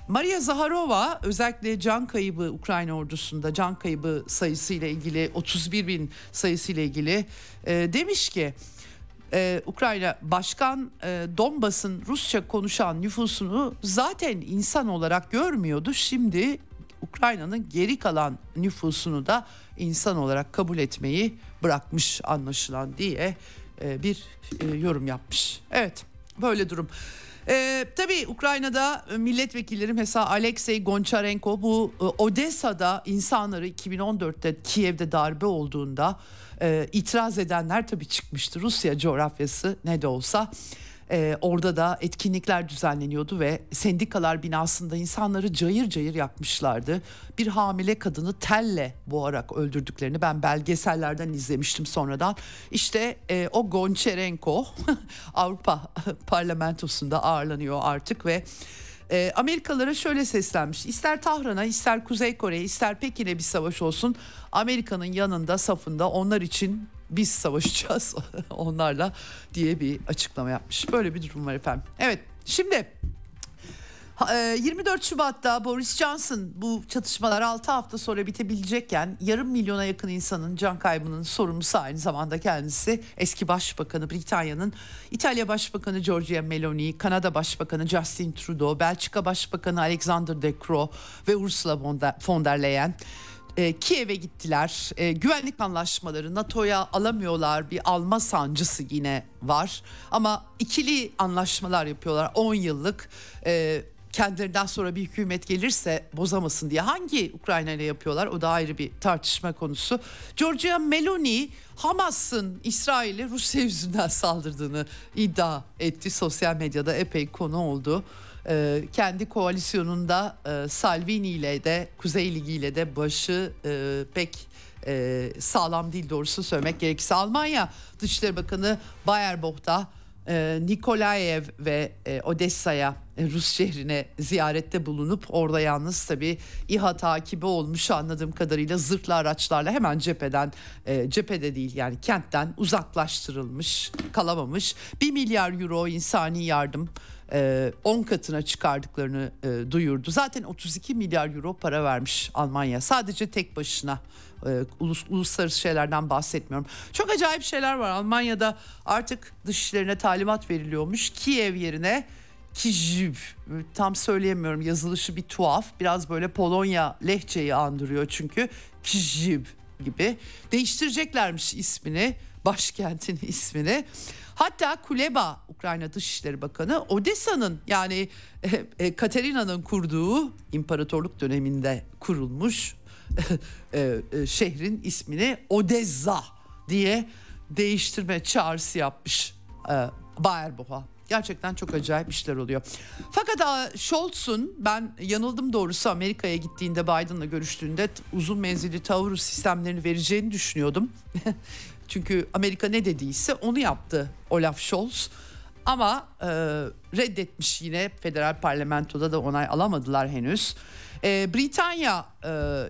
Maria Zaharova özellikle can kaybı Ukrayna ordusunda can kaybı sayısıyla ilgili 31 bin sayısıyla ilgili e, demiş ki e, Ukrayna Başkan e, Donbas'ın Rusça konuşan nüfusunu zaten insan olarak görmüyordu. Şimdi Ukrayna'nın geri kalan nüfusunu da insan olarak kabul etmeyi bırakmış anlaşılan diye e, bir e, yorum yapmış. Evet böyle durum. Ee, tabii Ukrayna'da e, milletvekilleri mesela Alexey Goncharenko bu e, Odessa'da insanları 2014'te Kiev'de darbe olduğunda e, itiraz edenler tabii çıkmıştı. Rusya coğrafyası ne de olsa ee, orada da etkinlikler düzenleniyordu ve sendikalar binasında insanları cayır cayır yakmışlardı. Bir hamile kadını telle boğarak öldürdüklerini ben belgesellerden izlemiştim sonradan. İşte e, o Gonçerenko Avrupa Parlamentosu'nda ağırlanıyor artık ve e, Amerikalılara şöyle seslenmiş. İster Tahran'a, ister Kuzey Kore'ye, ister Pekin'e bir savaş olsun. Amerika'nın yanında, safında onlar için biz savaşacağız onlarla diye bir açıklama yapmış. Böyle bir durum var efendim. Evet şimdi 24 e, Şubat'ta Boris Johnson bu çatışmalar 6 hafta sonra bitebilecekken yarım milyona yakın insanın can kaybının sorumlusu aynı zamanda kendisi eski başbakanı Britanya'nın İtalya Başbakanı Giorgia Meloni, Kanada Başbakanı Justin Trudeau, Belçika Başbakanı Alexander De Croo ve Ursula von der Leyen e, Kiev'e gittiler. E, güvenlik anlaşmaları NATO'ya alamıyorlar. Bir alma sancısı yine var. Ama ikili anlaşmalar yapıyorlar 10 yıllık. E, kendilerinden sonra bir hükümet gelirse bozamasın diye hangi Ukrayna ile yapıyorlar o da ayrı bir tartışma konusu. Georgia Meloni Hamas'ın İsrail'e Rusya yüzünden saldırdığını iddia etti. Sosyal medyada epey konu oldu e, kendi koalisyonunda e, Salvini ile de Kuzey Ligi ile de başı e, pek e, sağlam değil doğrusu söylemek gerekirse. Almanya Dışişleri Bakanı Bayer Boch'ta e, Nikolaev ve Odessa'ya Rus şehrine ziyarette bulunup orada yalnız tabi İHA takibi olmuş anladığım kadarıyla zırhlı araçlarla hemen cepheden e, cephede değil yani kentten uzaklaştırılmış kalamamış 1 milyar euro insani yardım 10 e, katına çıkardıklarını e, duyurdu. Zaten 32 milyar euro para vermiş Almanya. Sadece tek başına e, ulus, uluslararası şeylerden bahsetmiyorum. Çok acayip şeyler var. Almanya'da artık dışişlerine talimat veriliyormuş. Kiev yerine Kijib. Tam söyleyemiyorum. Yazılışı bir tuhaf. Biraz böyle Polonya lehçeyi andırıyor çünkü. Kijib gibi. Değiştireceklermiş ismini başkentin ismini. Hatta Kuleba Ukrayna Dışişleri Bakanı Odessa'nın yani e, e, Katerina'nın kurduğu imparatorluk döneminde kurulmuş e, e, şehrin ismini Odessa diye değiştirme çağrısı yapmış e, Bayerboha. Gerçekten çok acayip işler oluyor. Fakat Scholz'un ben yanıldım doğrusu Amerika'ya gittiğinde Biden'la görüştüğünde uzun menzilli Taurus sistemlerini vereceğini düşünüyordum. Çünkü Amerika ne dediyse onu yaptı Olaf Scholz. Ama e, reddetmiş yine federal parlamentoda da onay alamadılar henüz. E, Britanya e,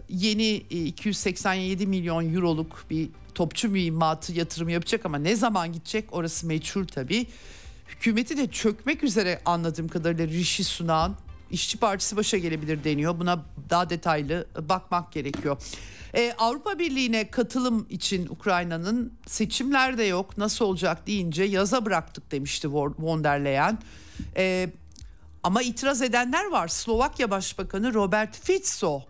yeni 287 milyon euroluk bir topçu mühimmatı yatırım yapacak ama ne zaman gidecek orası meçhul tabii. Hükümeti de çökmek üzere anladığım kadarıyla Rishi Sunak İşçi Partisi başa gelebilir deniyor. Buna daha detaylı bakmak gerekiyor. Ee, Avrupa Birliği'ne katılım için Ukrayna'nın seçimler de yok nasıl olacak deyince yaza bıraktık demişti von der Leyen. Ee, ama itiraz edenler var. Slovakya Başbakanı Robert Fico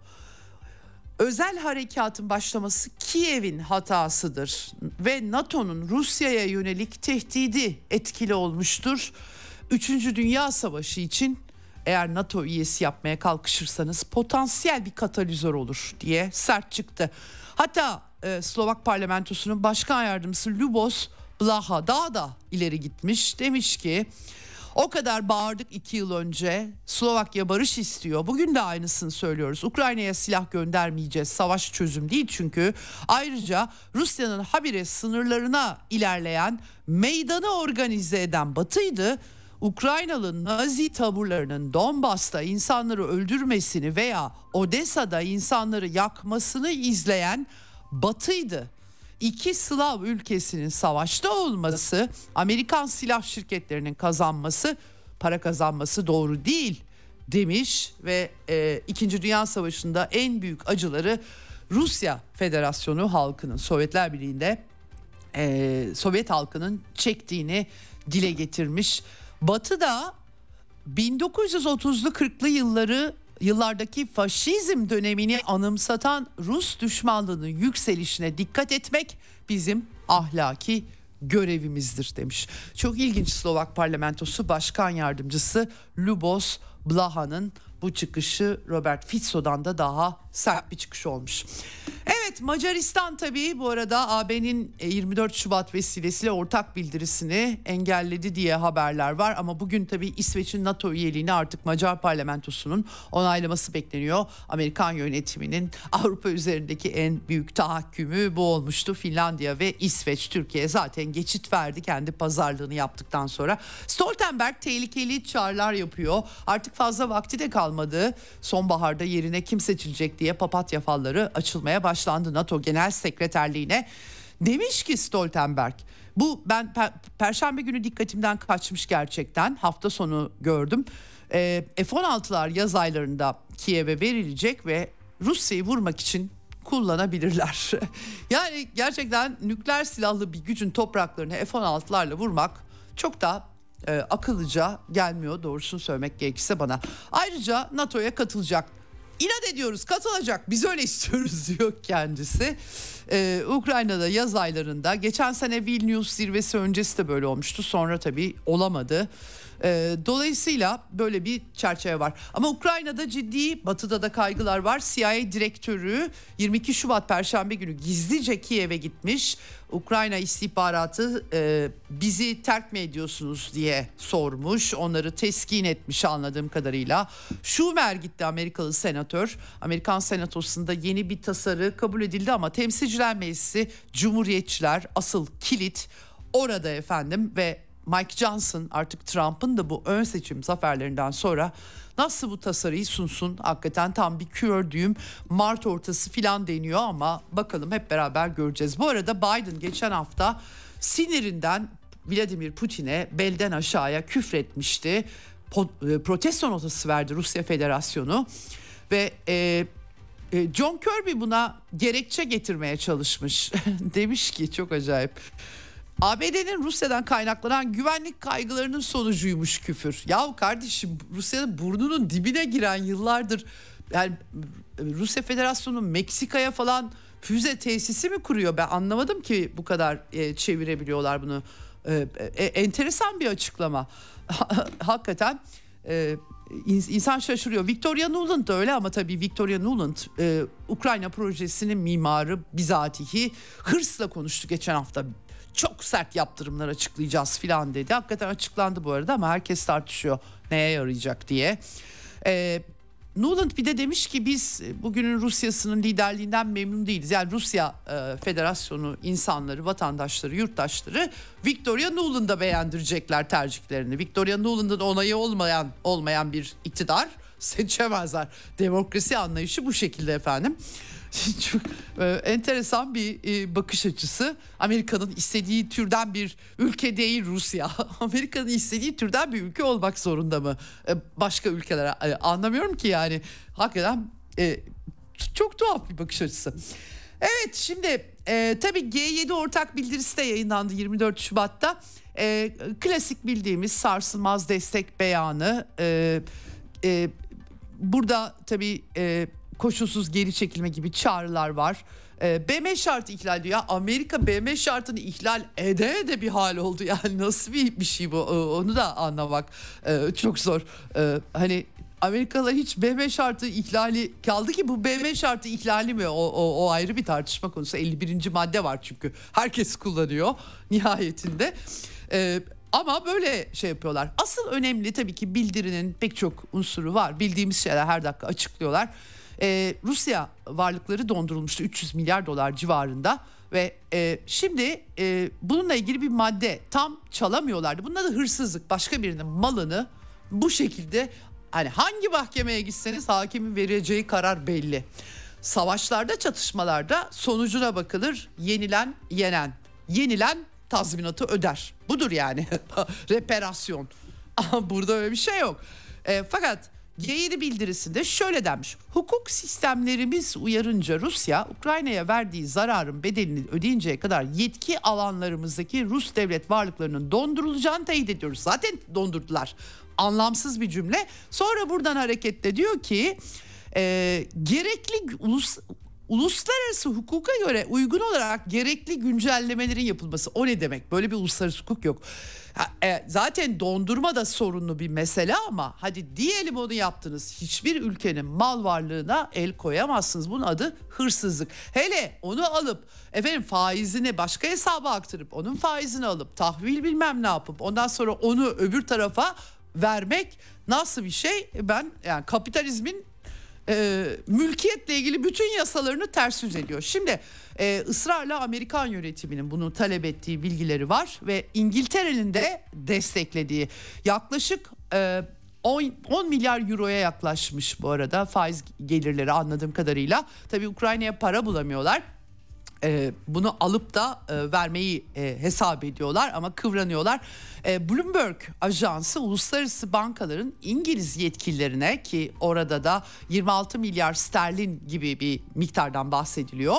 özel harekatın başlaması Kiev'in hatasıdır ve NATO'nun Rusya'ya yönelik tehdidi etkili olmuştur. Üçüncü Dünya Savaşı için eğer NATO üyesi yapmaya kalkışırsanız potansiyel bir katalizör olur diye sert çıktı. Hatta e, Slovak parlamentosunun başkan yardımcısı Lubos Blaha daha da ileri gitmiş. Demiş ki o kadar bağırdık iki yıl önce Slovakya barış istiyor. Bugün de aynısını söylüyoruz. Ukrayna'ya silah göndermeyeceğiz. Savaş çözüm değil çünkü. Ayrıca Rusya'nın habire sınırlarına ilerleyen meydanı organize eden Batı'ydı. Ukraynalı Nazi taburlarının Donbas'ta insanları öldürmesini veya Odessa'da insanları yakmasını izleyen Batı'ydı. İki Slav ülkesinin savaşta olması, Amerikan silah şirketlerinin kazanması, para kazanması doğru değil demiş ve e, İkinci Dünya Savaşı'nda en büyük acıları Rusya Federasyonu halkının Sovyetler Birliği'nde e, Sovyet halkının çektiğini dile getirmiş. Batı da 1930'lu 40'lı yılları yıllardaki faşizm dönemini anımsatan Rus düşmanlığının yükselişine dikkat etmek bizim ahlaki görevimizdir demiş. Çok ilginç Slovak parlamentosu başkan yardımcısı Lubos Blaha'nın bu çıkışı Robert Fico'dan da daha sert bir çıkış olmuş. Evet Macaristan tabii bu arada AB'nin 24 e, Şubat vesilesiyle ortak bildirisini engelledi diye haberler var. Ama bugün tabii İsveç'in NATO üyeliğini artık Macar parlamentosunun onaylaması bekleniyor. Amerikan yönetiminin Avrupa üzerindeki en büyük tahakkümü bu olmuştu. Finlandiya ve İsveç Türkiye zaten geçit verdi kendi pazarlığını yaptıktan sonra. Stoltenberg tehlikeli çağrılar yapıyor. Artık fazla vakti de kalmadı. Sonbaharda yerine kim seçilecek diye papatya falları açılmaya başlandı NATO Genel Sekreterliğine. Demiş ki Stoltenberg bu ben per- perşembe günü dikkatimden kaçmış gerçekten hafta sonu gördüm. Ee, F-16'lar yaz aylarında Kiev'e verilecek ve Rusya'yı vurmak için kullanabilirler. yani gerçekten nükleer silahlı bir gücün topraklarını F-16'larla vurmak çok da e, akıllıca gelmiyor doğrusunu söylemek gerekirse bana. Ayrıca NATO'ya katılacak İnat ediyoruz katılacak biz öyle istiyoruz diyor kendisi. Ee, Ukrayna'da yaz aylarında geçen sene Vilnius zirvesi öncesi de böyle olmuştu sonra tabii olamadı. Ee, dolayısıyla böyle bir çerçeve var. Ama Ukrayna'da ciddi batıda da kaygılar var. CIA direktörü 22 Şubat Perşembe günü gizlice Kiev'e gitmiş. Ukrayna istihbaratı e, bizi terk mi ediyorsunuz diye sormuş. Onları teskin etmiş anladığım kadarıyla. Schumer gitti Amerikalı senatör. Amerikan senatosunda yeni bir tasarı kabul edildi ama temsilciler meclisi Cumhuriyetçiler asıl kilit orada efendim ve Mike Johnson artık Trump'ın da bu ön seçim zaferlerinden sonra nasıl bu tasarıyı sunsun hakikaten tam bir kür düğüm Mart ortası filan deniyor ama bakalım hep beraber göreceğiz. Bu arada Biden geçen hafta sinirinden Vladimir Putin'e belden aşağıya küfretmişti. Po- protesto notası verdi Rusya Federasyonu ve e, e, John Kirby buna gerekçe getirmeye çalışmış. Demiş ki çok acayip. ABD'nin Rusya'dan kaynaklanan güvenlik kaygılarının sonucuymuş küfür. Yahu kardeşim Rusya'nın burnunun dibine giren yıllardır yani Rusya Federasyonu Meksika'ya falan füze tesisi mi kuruyor? Ben anlamadım ki bu kadar e, çevirebiliyorlar bunu. E, e, enteresan bir açıklama. Hakikaten e, insan şaşırıyor. Victoria Nuland da öyle ama tabii Victoria Nuland e, Ukrayna projesinin mimarı bizatihi hırsla konuştu geçen hafta. Çok sert yaptırımlar açıklayacağız filan dedi. Hakikaten açıklandı bu arada ama herkes tartışıyor neye yarayacak diye. E, Nuland bir de demiş ki biz bugünün Rusya'sının liderliğinden memnun değiliz. Yani Rusya e, Federasyonu insanları, vatandaşları, yurttaşları Victoria Nuland'a beğendirecekler tercihlerini. Victoria Nuland'ın onayı olmayan olmayan bir iktidar seçemezler. Demokrasi anlayışı bu şekilde efendim. Çok e, enteresan bir e, bakış açısı. Amerika'nın istediği türden bir ülke değil Rusya. Amerika'nın istediği türden bir ülke olmak zorunda mı? E, başka ülkelere e, anlamıyorum ki yani. Hakikaten e, çok tuhaf bir bakış açısı. Evet şimdi e, tabii G7 ortak bildirisi de yayınlandı 24 Şubat'ta. E, klasik bildiğimiz sarsılmaz destek beyanı. E, e, burada tabii... E, koşulsuz geri çekilme gibi çağrılar var. E, ee, BM şartı ihlal diyor. Ya Amerika BM şartını ihlal ede de bir hal oldu. Yani nasıl bir, bir şey bu ee, onu da anlamak e, çok zor. E, hani Amerikalılar hiç BM şartı ihlali kaldı ki bu BM şartı ihlali mi o, o, o ayrı bir tartışma konusu 51. madde var çünkü herkes kullanıyor nihayetinde. E, ama böyle şey yapıyorlar. Asıl önemli tabii ki bildirinin pek çok unsuru var. Bildiğimiz şeyler her dakika açıklıyorlar. Ee, Rusya varlıkları dondurulmuştu 300 milyar dolar civarında ve e, şimdi e, bununla ilgili bir madde tam çalamıyorlardı. Bunun adı hırsızlık. Başka birinin malını bu şekilde hani hangi mahkemeye gitseniz hakimin vereceği karar belli. Savaşlarda çatışmalarda sonucuna bakılır. Yenilen yenen. Yenilen tazminatı öder. Budur yani. Reperasyon. Ama burada öyle bir şey yok. E, fakat G7 bildirisinde şöyle denmiş. Hukuk sistemlerimiz uyarınca Rusya Ukrayna'ya verdiği zararın bedelini ödeyinceye kadar yetki alanlarımızdaki Rus devlet varlıklarının dondurulacağını teyit ediyoruz. Zaten dondurdular. Anlamsız bir cümle. Sonra buradan hareketle diyor ki e, gerekli ulus uluslararası hukuka göre uygun olarak gerekli güncellemelerin yapılması. O ne demek? Böyle bir uluslararası hukuk yok. E, zaten dondurma da sorunlu bir mesele ama hadi diyelim onu yaptınız. Hiçbir ülkenin mal varlığına el koyamazsınız. Bunun adı hırsızlık. Hele onu alıp efendim faizini başka hesaba aktarıp onun faizini alıp tahvil bilmem ne yapıp ondan sonra onu öbür tarafa vermek nasıl bir şey? Ben yani kapitalizmin e, mülkiyetle ilgili bütün yasalarını ters yüz ediyor. Şimdi e, ısrarla Amerikan yönetiminin bunu talep ettiği bilgileri var ve İngiltere'nin de desteklediği yaklaşık e, 10, 10 milyar euroya yaklaşmış bu arada faiz gelirleri anladığım kadarıyla. Tabii Ukrayna'ya para bulamıyorlar e, bunu alıp da e, vermeyi e, hesap ediyorlar ama kıvranıyorlar. E, Bloomberg ajansı uluslararası bankaların İngiliz yetkililerine ki orada da 26 milyar sterlin gibi bir miktardan bahsediliyor.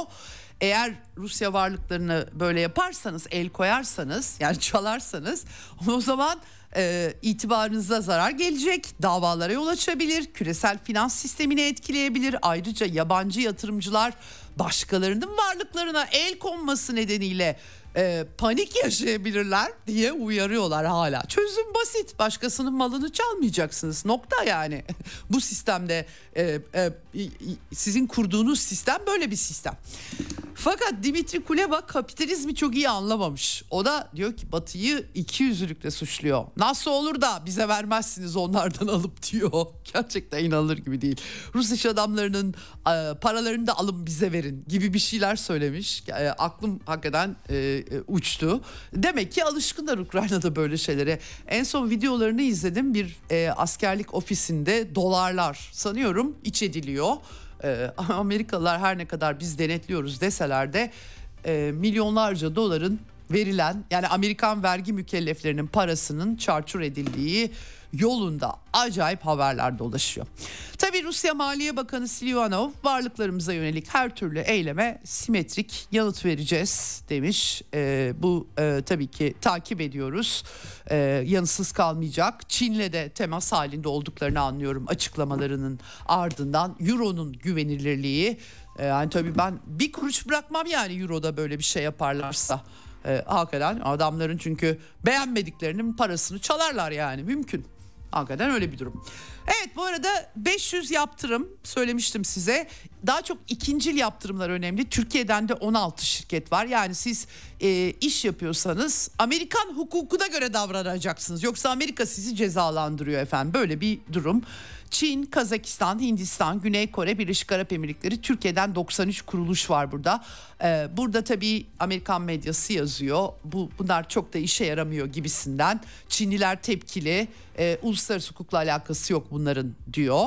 Eğer Rusya varlıklarını böyle yaparsanız, el koyarsanız, yani çalarsanız o zaman e, itibarınıza zarar gelecek, davalara yol açabilir, küresel finans sistemini etkileyebilir. Ayrıca yabancı yatırımcılar başkalarının varlıklarına el konması nedeniyle e, panik yaşayabilirler diye uyarıyorlar hala. Çözüm basit. Başkasının malını çalmayacaksınız. Nokta yani. Bu sistemde e, e, sizin kurduğunuz sistem böyle bir sistem. Fakat Dimitri Kuleba kapitalizmi çok iyi anlamamış. O da diyor ki Batı'yı iki yüzlülükle suçluyor. Nasıl olur da bize vermezsiniz onlardan alıp diyor. Gerçekten inanılır gibi değil. Rus iş adamlarının e, paralarını da alın bize verin gibi bir şeyler söylemiş. E, aklım hakikaten e, uçtu. Demek ki alışkınlar Ukrayna'da böyle şeylere. En son videolarını izledim bir e, askerlik ofisinde dolarlar sanıyorum iç ediliyor. E, Amerikalılar her ne kadar biz denetliyoruz deseler de e, milyonlarca doların verilen yani Amerikan vergi mükelleflerinin parasının çarçur edildiği yolunda acayip haberler dolaşıyor. Tabi Rusya Maliye Bakanı Silvanov varlıklarımıza yönelik her türlü eyleme simetrik yanıt vereceğiz demiş. E, bu e, tabii ki takip ediyoruz. E, yanıtsız kalmayacak. Çin'le de temas halinde olduklarını anlıyorum açıklamalarının ardından. Euro'nun güvenilirliği e, yani tabii ben bir kuruş bırakmam yani Euro'da böyle bir şey yaparlarsa. E, hakikaten adamların çünkü beğenmediklerinin parasını çalarlar yani mümkün. Hakikaten öyle bir durum. Evet bu arada 500 yaptırım söylemiştim size. Daha çok ikincil yaptırımlar önemli. Türkiye'den de 16 şirket var. Yani siz e, iş yapıyorsanız Amerikan hukukuna göre davranacaksınız. Yoksa Amerika sizi cezalandırıyor efendim. Böyle bir durum. Çin, Kazakistan, Hindistan, Güney Kore, Birleşik Arap Emirlikleri, Türkiye'den 93 kuruluş var burada. Ee, burada tabii Amerikan medyası yazıyor. Bu bunlar çok da işe yaramıyor gibisinden. Çinliler tepkili. Ee, uluslararası hukukla alakası yok bunların diyor.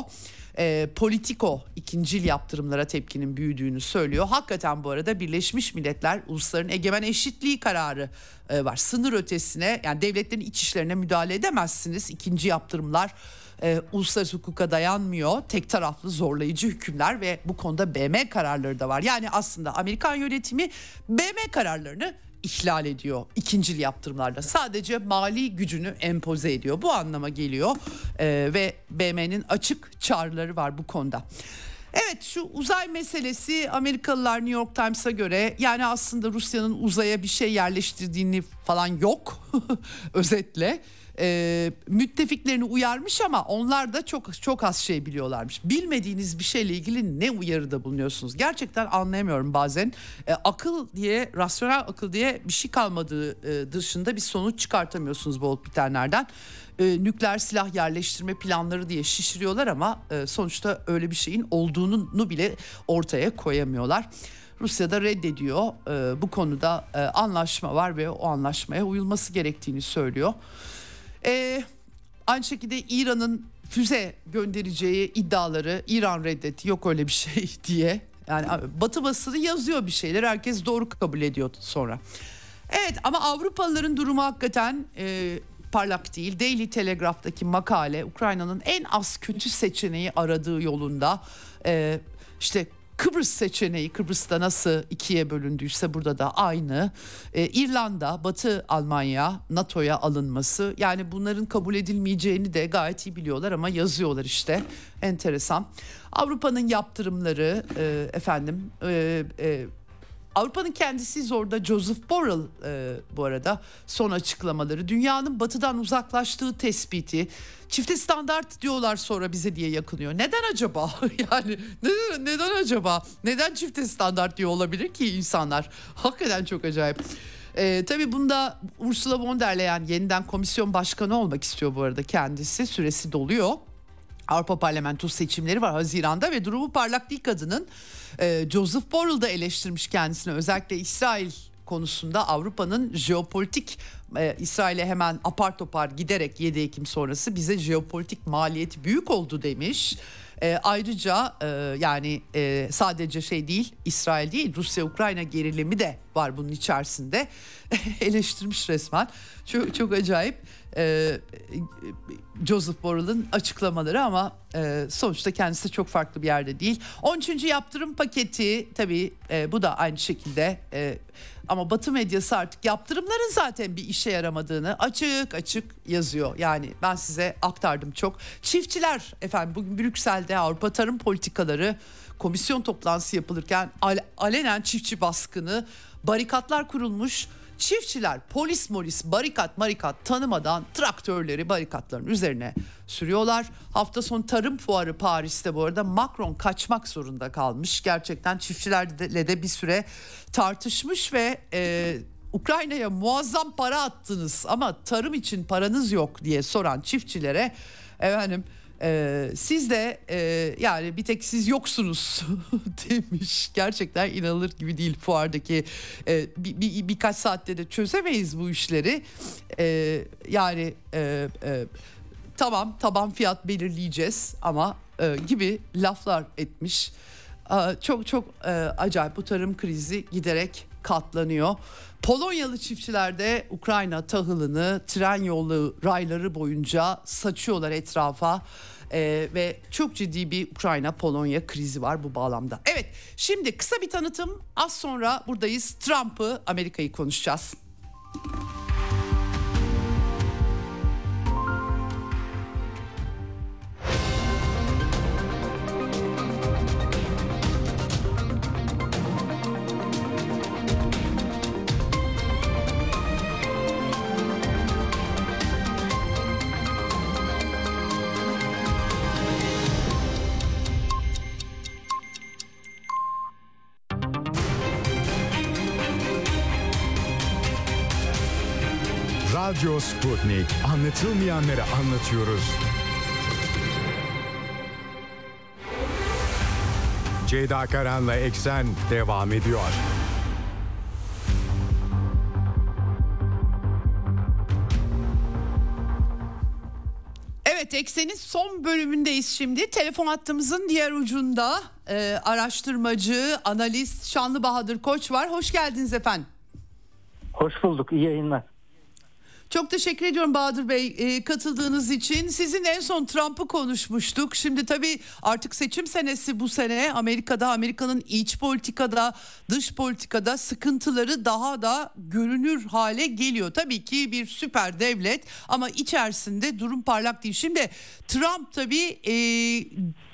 Ee, Politico ikincil yaptırımlara tepkinin büyüdüğünü söylüyor. Hakikaten bu arada Birleşmiş Milletler ulusların egemen eşitliği kararı e, var. Sınır ötesine yani devletlerin iç işlerine müdahale edemezsiniz. İkinci yaptırımlar e, uluslararası hukuka dayanmıyor. Tek taraflı zorlayıcı hükümler ve bu konuda BM kararları da var. Yani aslında Amerikan yönetimi BM kararlarını ihlal ediyor ikincil yaptırımlarda. Sadece mali gücünü empoze ediyor. Bu anlama geliyor ee, ve BM'nin açık çağrıları var bu konuda. Evet şu uzay meselesi Amerikalılar New York Times'a göre yani aslında Rusya'nın uzaya bir şey yerleştirdiğini falan yok özetle e, müttefiklerini uyarmış ama onlar da çok çok az şey biliyorlarmış. Bilmediğiniz bir şeyle ilgili ne uyarıda bulunuyorsunuz? Gerçekten anlayamıyorum bazen. E, akıl diye, rasyonel akıl diye bir şey kalmadığı e, dışında bir sonuç çıkartamıyorsunuz bu olup bitenlerden. E, nükleer silah yerleştirme planları diye şişiriyorlar ama e, sonuçta öyle bir şeyin olduğunu bile ortaya koyamıyorlar. Rusya da reddediyor. E, bu konuda e, anlaşma var ve o anlaşmaya uyulması gerektiğini söylüyor. Ee, aynı şekilde İran'ın füze göndereceği iddiaları İran reddetti. Yok öyle bir şey diye. Yani Batı basını yazıyor bir şeyler. Herkes doğru kabul ediyor sonra. Evet ama Avrupalıların durumu hakikaten e, parlak değil. Daily Telegraph'taki makale Ukrayna'nın en az kötü seçeneği aradığı yolunda. E, işte Kıbrıs seçeneği Kıbrıs'ta nasıl ikiye bölündüyse burada da aynı. Ee, İrlanda, Batı Almanya NATO'ya alınması yani bunların kabul edilmeyeceğini de gayet iyi biliyorlar ama yazıyorlar işte. Enteresan. Avrupa'nın yaptırımları e, efendim e, e, Avrupa'nın kendisi zorda Joseph Borrell e, bu arada son açıklamaları dünyanın batıdan uzaklaştığı tespiti çifte standart diyorlar sonra bize diye yakınıyor. Neden acaba? yani neden, neden acaba? Neden çifte standart diyor olabilir ki insanlar? Hakikaten çok acayip. Ee, tabii bunda Ursula von der Leyen yeniden komisyon başkanı olmak istiyor bu arada kendisi. Süresi doluyor. Avrupa Parlamento seçimleri var Haziran'da ve durumu parlak değil kadının. Ee, Joseph Borrell da eleştirmiş kendisini özellikle İsrail konusunda Avrupa'nın jeopolitik e, İsrail'e hemen apar topar giderek 7 Ekim sonrası bize jeopolitik maliyeti büyük oldu demiş. E, ayrıca e, yani e, sadece şey değil İsrail değil Rusya-Ukrayna gerilimi de var bunun içerisinde eleştirmiş resmen. Çok, çok acayip e, Joseph Borrell'ın açıklamaları ama e, sonuçta kendisi çok farklı bir yerde değil. 13. yaptırım paketi tabii e, bu da aynı şekilde e, ama Batı medyası artık yaptırımların zaten bir işe yaramadığını açık açık yazıyor. Yani ben size aktardım çok. Çiftçiler efendim bugün Brüksel'de Avrupa Tarım Politikaları komisyon toplantısı yapılırken alenen çiftçi baskını barikatlar kurulmuş Çiftçiler polis molis barikat marikat tanımadan traktörleri barikatların üzerine sürüyorlar. Hafta sonu tarım fuarı Paris'te bu arada Macron kaçmak zorunda kalmış. Gerçekten çiftçilerle de bir süre tartışmış ve e, Ukrayna'ya muazzam para attınız ama tarım için paranız yok diye soran çiftçilere efendim Ee, siz de e, yani bir tek siz yoksunuz demiş. Gerçekten inanılır gibi değil fuardaki e, bir, bir, birkaç saatte de çözemeyiz bu işleri. E, yani e, e, tamam taban fiyat belirleyeceğiz ama e, gibi laflar etmiş. E, çok çok e, acayip bu tarım krizi giderek katlanıyor. Polonyalı çiftçiler de Ukrayna tahılını tren yolu rayları boyunca saçıyorlar etrafa. Ee, ve çok ciddi bir Ukrayna-Polonya krizi var bu bağlamda. Evet şimdi kısa bir tanıtım az sonra buradayız. Trump'ı Amerika'yı konuşacağız. Radyo Sputnik. Anlatılmayanları anlatıyoruz. Ceyda Karan'la Eksen devam ediyor. Evet Eksen'in son bölümündeyiz şimdi. Telefon hattımızın diğer ucunda e, araştırmacı, analist Şanlı Bahadır Koç var. Hoş geldiniz efendim. Hoş bulduk. İyi yayınlar. Çok teşekkür ediyorum Bahadır Bey e, katıldığınız için. Sizin en son Trump'ı konuşmuştuk. Şimdi tabii artık seçim senesi bu sene. Amerika'da, Amerika'nın iç politikada, dış politikada sıkıntıları daha da görünür hale geliyor. Tabii ki bir süper devlet ama içerisinde durum parlak değil. Şimdi Trump tabii e,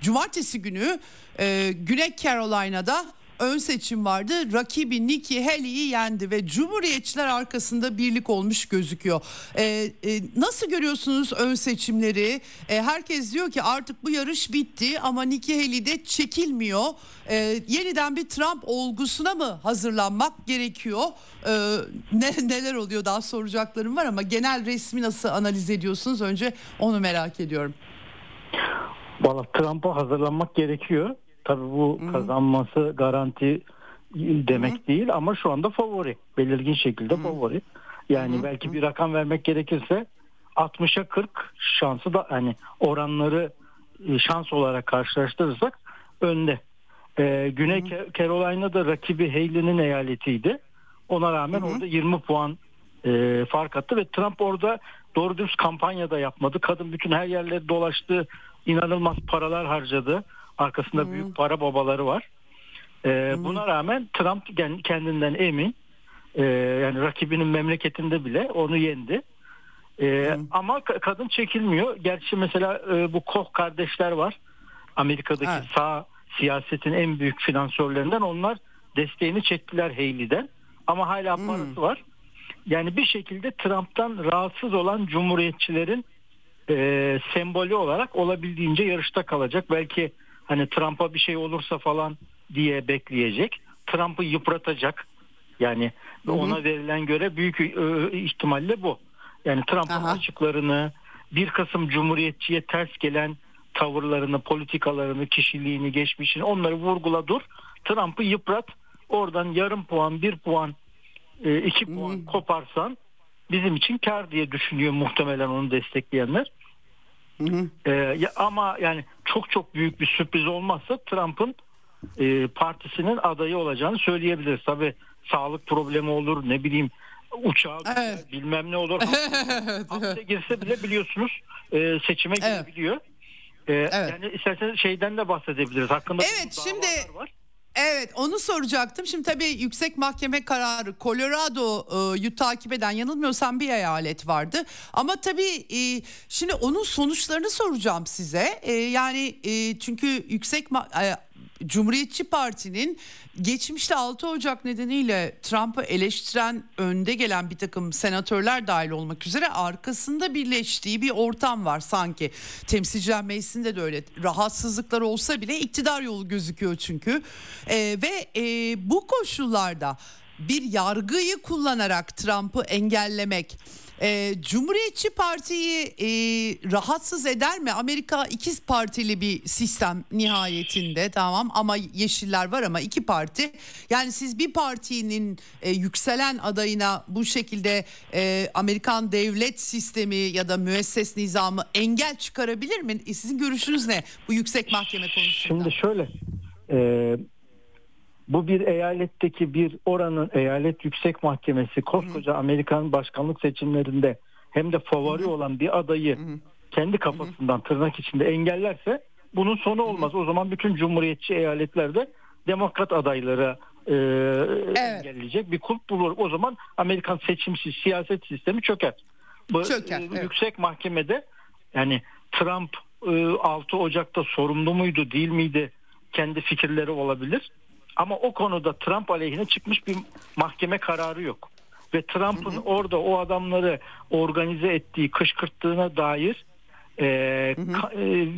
cumartesi günü e, Güney Carolina'da ön seçim vardı. Rakibi Nikki Haley'i yendi ve Cumhuriyetçiler arkasında birlik olmuş gözüküyor. Ee, e, nasıl görüyorsunuz ön seçimleri? Ee, herkes diyor ki artık bu yarış bitti ama Nikki Haley de çekilmiyor. Ee, yeniden bir Trump olgusuna mı hazırlanmak gerekiyor? Ee, ne neler oluyor daha soracaklarım var ama genel resmi nasıl analiz ediyorsunuz? Önce onu merak ediyorum. Valla Trump'a hazırlanmak gerekiyor. Tabii bu Hı-hı. kazanması garanti demek Hı-hı. değil ama şu anda favori. Belirgin şekilde Hı-hı. favori. Yani Hı-hı. belki bir rakam vermek gerekirse 60'a 40 şansı da hani oranları e, şans olarak karşılaştırırsak önde. Ee, Güney Hı-hı. Carolina'da rakibi Haley'nin eyaletiydi. Ona rağmen Hı-hı. orada 20 puan e, fark attı ve Trump orada doğru dürüst kampanya da yapmadı. Kadın bütün her yerlere dolaştı. inanılmaz paralar harcadı. Arkasında hmm. büyük para babaları var. Ee, hmm. Buna rağmen Trump kendinden emin. Ee, yani rakibinin memleketinde bile onu yendi. Ee, hmm. Ama kadın çekilmiyor. Gerçi mesela e, bu Koch kardeşler var. Amerika'daki evet. sağ siyasetin en büyük finansörlerinden onlar desteğini çektiler Haley'den. Ama hala hmm. parası var. Yani bir şekilde Trump'tan rahatsız olan cumhuriyetçilerin e, sembolü olarak olabildiğince yarışta kalacak. Belki hani Trump'a bir şey olursa falan diye bekleyecek. Trump'ı yıpratacak. Yani hı hı. ona verilen göre büyük e, ihtimalle bu. Yani Trump'ın açıklarını bir kısım cumhuriyetçiye ters gelen tavırlarını, politikalarını, kişiliğini, geçmişini onları vurgula dur. Trump'ı yıprat. Oradan yarım puan, bir puan, e, iki puan koparsan bizim için kar diye düşünüyor muhtemelen onu destekleyenler. Hı hı. Ya, ama yani çok çok büyük bir sürpriz olmazsa Trump'ın e, partisinin adayı olacağını söyleyebiliriz. Tabi sağlık problemi olur ne bileyim uçağı evet. bilmem ne olur. Hapse girse bile biliyorsunuz e, seçime evet. girebiliyor. E, evet. Yani isterseniz şeyden de bahsedebiliriz. Hakkında evet şimdi var. Evet onu soracaktım. Şimdi tabii yüksek mahkeme kararı Colorado'yu e, takip eden yanılmıyorsam bir eyalet vardı. Ama tabii e, şimdi onun sonuçlarını soracağım size. E, yani çünkü yüksek e, Cumhuriyetçi Parti'nin geçmişte 6 Ocak nedeniyle Trump'ı eleştiren önde gelen bir takım senatörler dahil olmak üzere arkasında birleştiği bir ortam var sanki. Temsilciler Meclisi'nde de öyle rahatsızlıklar olsa bile iktidar yolu gözüküyor çünkü. Ee, ve e, bu koşullarda bir yargıyı kullanarak Trump'ı engellemek e, Cumhuriyetçi Parti'yi e, rahatsız eder mi? Amerika ikiz partili bir sistem nihayetinde tamam ama yeşiller var ama iki parti. Yani siz bir partinin e, yükselen adayına bu şekilde e, Amerikan devlet sistemi ya da müesses nizamı engel çıkarabilir mi? E, sizin görüşünüz ne bu yüksek mahkeme konusunda? Şimdi şöyle e, bu bir eyaletteki bir oranın eyalet yüksek mahkemesi koskoca Amerikan başkanlık seçimlerinde hem de favori olan bir adayı kendi kafasından tırnak içinde engellerse bunun sonu olmaz. O zaman bütün cumhuriyetçi eyaletlerde demokrat adaylara e, engelleyecek bir kulp bulur. O zaman Amerikan seçimsiz siyaset sistemi çöker. Bu Çöker, e, evet. yüksek mahkemede yani Trump e, 6 Ocak'ta sorumlu muydu değil miydi kendi fikirleri olabilir. Ama o konuda Trump aleyhine çıkmış bir mahkeme kararı yok. Ve Trump'ın orada o adamları organize ettiği, kışkırttığına dair e, ka-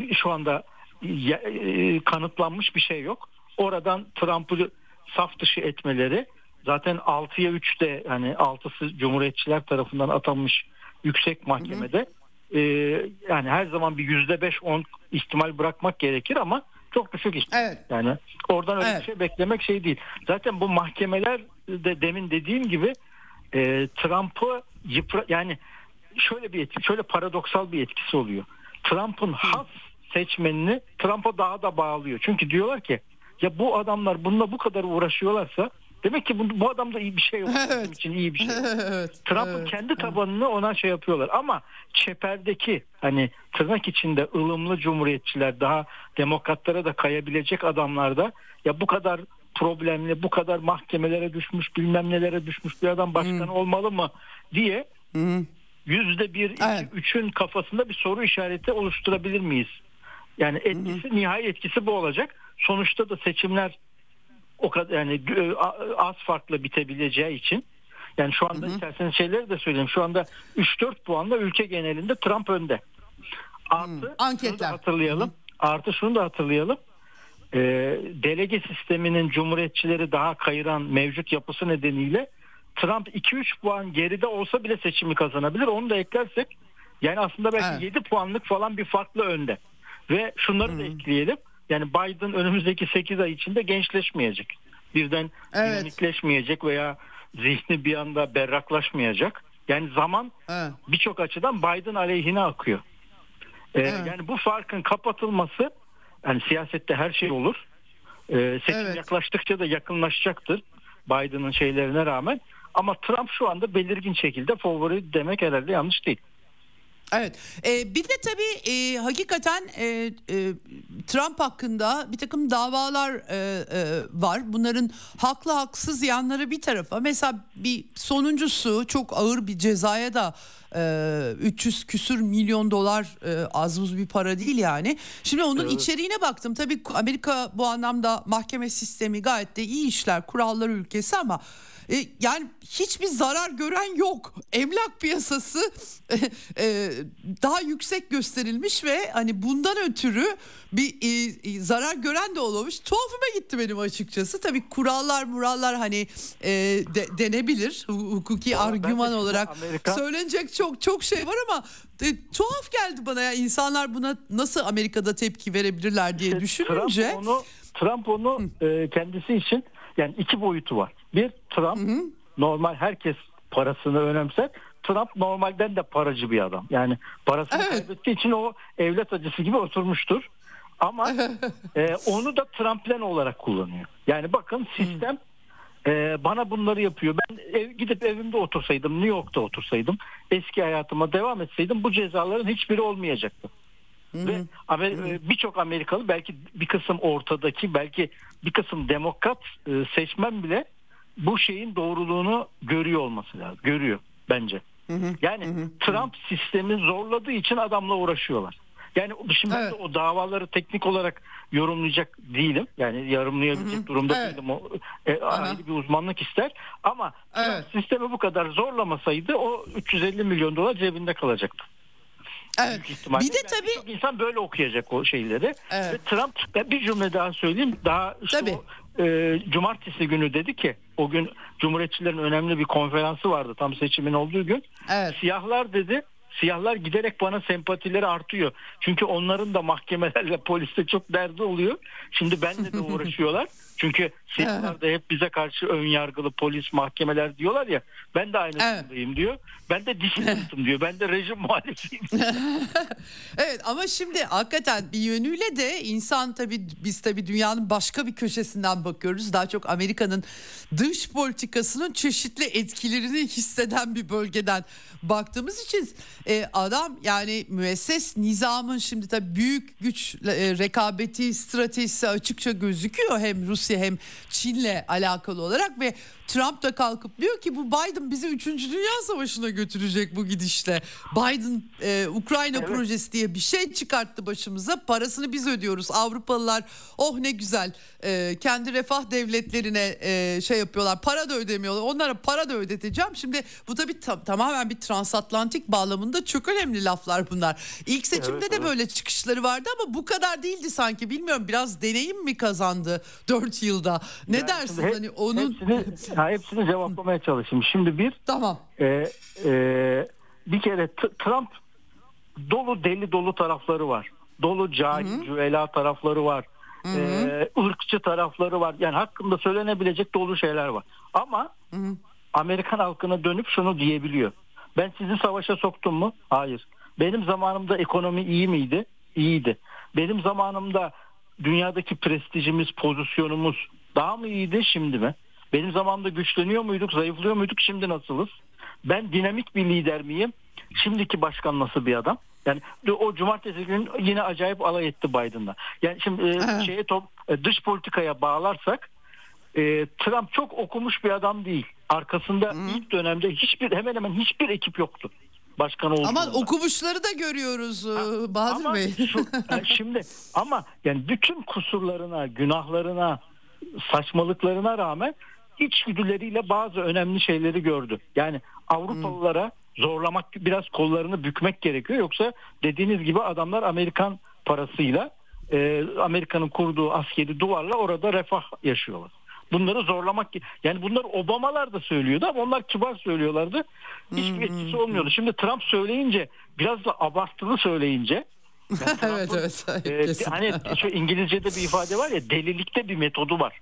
e, şu anda ya- e, kanıtlanmış bir şey yok. Oradan Trump'ı saf dışı etmeleri zaten 6'ya 3'te yani 6'sı Cumhuriyetçiler tarafından atanmış yüksek mahkemede e, yani her zaman bir yüzde beş on ihtimal bırakmak gerekir ama çok düşük ihtimal. Evet. Yani oradan öyle Evet. bir şey beklemek şey değil. Zaten bu mahkemeler de demin dediğim gibi e, Trump'ı yıpra yani şöyle bir etki, şöyle paradoksal bir etkisi oluyor. Trump'ın has seçmenini Trump'a daha da bağlıyor. Çünkü diyorlar ki ya bu adamlar bununla bu kadar uğraşıyorlarsa demek ki bu, bu adamda iyi bir şey yok. Bizim Evet. için iyi bir şey yok. evet. Trump'ın evet. kendi tabanını ona şey yapıyorlar ama çeperdeki hani tırnak içinde ılımlı cumhuriyetçiler daha demokratlara da kayabilecek adamlarda ya bu kadar problemli bu kadar mahkemelere düşmüş bilmem nelere düşmüş bir adam başkan olmalı mı diye Hı. yüzde bir iki üçün kafasında bir soru işareti oluşturabilir miyiz? Yani etkisi nihai etkisi bu olacak. Sonuçta da seçimler o kadar yani az farklı bitebileceği için yani şu anda isterseniz şeyleri de söyleyeyim. Şu anda 3-4 puanla ülke genelinde Trump önde. Artı şunu da Anketler. hatırlayalım. Artı şunu da hatırlayalım. Ee, delege sisteminin cumhuriyetçileri daha kayıran mevcut yapısı nedeniyle Trump 2-3 puan geride olsa bile seçimi kazanabilir. Onu da eklersek yani aslında belki Evet. 7 puanlık falan bir farklı önde. Ve şunları da ekleyelim. Yani Biden önümüzdeki 8 ay içinde gençleşmeyecek. Birden Evet. veya zihni bir anda berraklaşmayacak. Yani zaman Evet. birçok açıdan Biden aleyhine akıyor. Ee, Evet. Yani bu farkın kapatılması yani siyasette her şey olur. Ee, seçim Evet. yaklaştıkça da yakınlaşacaktır Biden'ın şeylerine rağmen. Ama Trump şu anda belirgin şekilde favori demek herhalde yanlış değil. Evet. Ee, bir de tabii e, hakikaten e, e, Trump hakkında bir takım davalar e, e, var. Bunların haklı haksız yanları bir tarafa. Mesela bir sonuncusu çok ağır bir cezaya da e, 300 küsür milyon dolar e, az buz bir para değil yani. Şimdi onun içeriğine baktım. Tabii Amerika bu anlamda mahkeme sistemi gayet de iyi işler. Kurallar ülkesi ama e, yani hiçbir zarar gören yok. Emlak piyasası e, daha yüksek gösterilmiş ve hani bundan ötürü bir e, e, zarar gören de olmamış. Tuhafıma gitti benim açıkçası. Tabii kurallar murallar hani e, de- denebilir hu- hukuki de argüman olarak Amerika- söylenecek çok çok şey var ama e, tuhaf geldi bana ya insanlar buna nasıl Amerika'da tepki verebilirler diye düşününce Trump onu Trump onu e, kendisi için yani iki boyutu var. Bir Trump normal herkes parasını önemser. Trump normalden de paracı bir adam. Yani parasını Evet. kaybettiği için o evlat acısı gibi oturmuştur. Ama e, onu da Trump'len olarak kullanıyor. Yani bakın sistem e, bana bunları yapıyor. Ben ev, gidip evimde otursaydım, New York'ta otursaydım, eski hayatıma devam etseydim bu cezaların hiçbiri olmayacaktı. Ve Amer- e, birçok Amerikalı belki bir kısım ortadaki belki bir kısım demokrat e, seçmen bile bu şeyin doğruluğunu görüyor olması lazım. Görüyor bence. Yani Trump sistemi zorladığı için adamla uğraşıyorlar. Yani şimdi Evet. o davaları teknik olarak yorumlayacak değilim. Yani yorumlayabilecek durumda Evet. değilim. O e, ayrı bir uzmanlık ister. Ama Trump Evet. sistemi bu kadar zorlamasaydı o 350 milyon dolar cebinde kalacaktı. evet. Bir de Yani tabii birçok insan böyle okuyacak o şeyleri. Evet. Ve Trump bir cümle daha söyleyeyim. Daha işte Tabii. o e, cumartesi günü dedi ki o gün Cumhuriyetçilerin önemli bir konferansı vardı tam seçimin olduğu gün. Evet. Siyahlar dedi siyahlar giderek bana sempatileri artıyor. Çünkü onların da mahkemelerle poliste çok derdi oluyor. Şimdi benle de uğraşıyorlar. Çünkü siyahlar da hep bize karşı ön yargılı polis mahkemeler diyorlar ya. Ben de aynı Evet. diyor. Ben de disidentim diyor. Ben de rejim muhalifiyim. Evet ama şimdi hakikaten bir yönüyle de insan tabii biz tabii dünyanın başka bir köşesinden bakıyoruz. Daha çok Amerika'nın dış politikasının çeşitli etkilerini hisseden bir bölgeden baktığımız için e, adam yani müesses nizamın şimdi tabii büyük güç e, rekabeti stratejisi açıkça gözüküyor hem Rusya hem Çin'le alakalı olarak ve Trump da kalkıp diyor ki bu Biden bizi 3. Dünya Savaşı'na götürecek bu gidişle. Biden e, Ukrayna Evet. projesi diye bir şey çıkarttı başımıza. Parasını biz ödüyoruz. Avrupalılar oh ne güzel e, kendi refah devletlerine e, şey yapıyorlar. Para da ödemiyorlar. Onlara para da ödeteceğim. Şimdi bu tabii ta- tamamen bir transatlantik bağlamında çok önemli laflar bunlar. İlk seçimde Evet, de evet. böyle çıkışları vardı ama bu kadar değildi sanki. Bilmiyorum biraz deneyim mi kazandı 4 yılda? Ne Yani dersin hep- hani onun hepsini, ha, hepsini cevaplamaya çalışayım. Şimdi bir tamam. e, e, bir kere Trump dolu deli dolu tarafları var. Dolu cahil, cüela tarafları var. E, ırkçı tarafları var. Yani hakkında söylenebilecek dolu şeyler var. Ama Amerikan halkına dönüp şunu diyebiliyor. Ben sizi savaşa soktum mu? Hayır. Benim zamanımda ekonomi iyi miydi? İyiydi. Benim zamanımda dünyadaki prestijimiz, pozisyonumuz daha mı iyiydi şimdi mi? Benim zamanımda güçleniyor muyduk, zayıflıyor muyduk, şimdi nasılız? Ben dinamik bir lider miyim? Şimdiki başkan nasıl bir adam? Yani o cumartesi günü yine acayip alay etti Biden'la. Yani şimdi e, şeye top, e, dış politikaya bağlarsak e, Trump çok okumuş bir adam değil. Arkasında ilk dönemde hiçbir hemen hemen hiçbir ekip yoktu. Başkan olduğunda. Aman okumuşları da görüyoruz e, Bahadır Ama Bey. şu- şimdi ama yani bütün kusurlarına, günahlarına, saçmalıklarına rağmen içgüdüleriyle bazı önemli şeyleri gördü. Yani Avrupalılara zorlamak biraz kollarını bükmek gerekiyor. Yoksa dediğiniz gibi adamlar Amerikan parasıyla e, Amerika'nın kurduğu askeri duvarla orada refah yaşıyorlar. Bunları zorlamak yani bunları Obamalar da söylüyordu ama onlar kibar söylüyorlardı. Hiçbir etkisi olmuyordu. Şimdi Trump söyleyince biraz da abartılı söyleyince yani evet evet. e, hani şu İngilizce'de bir ifade var ya delilikte bir metodu var.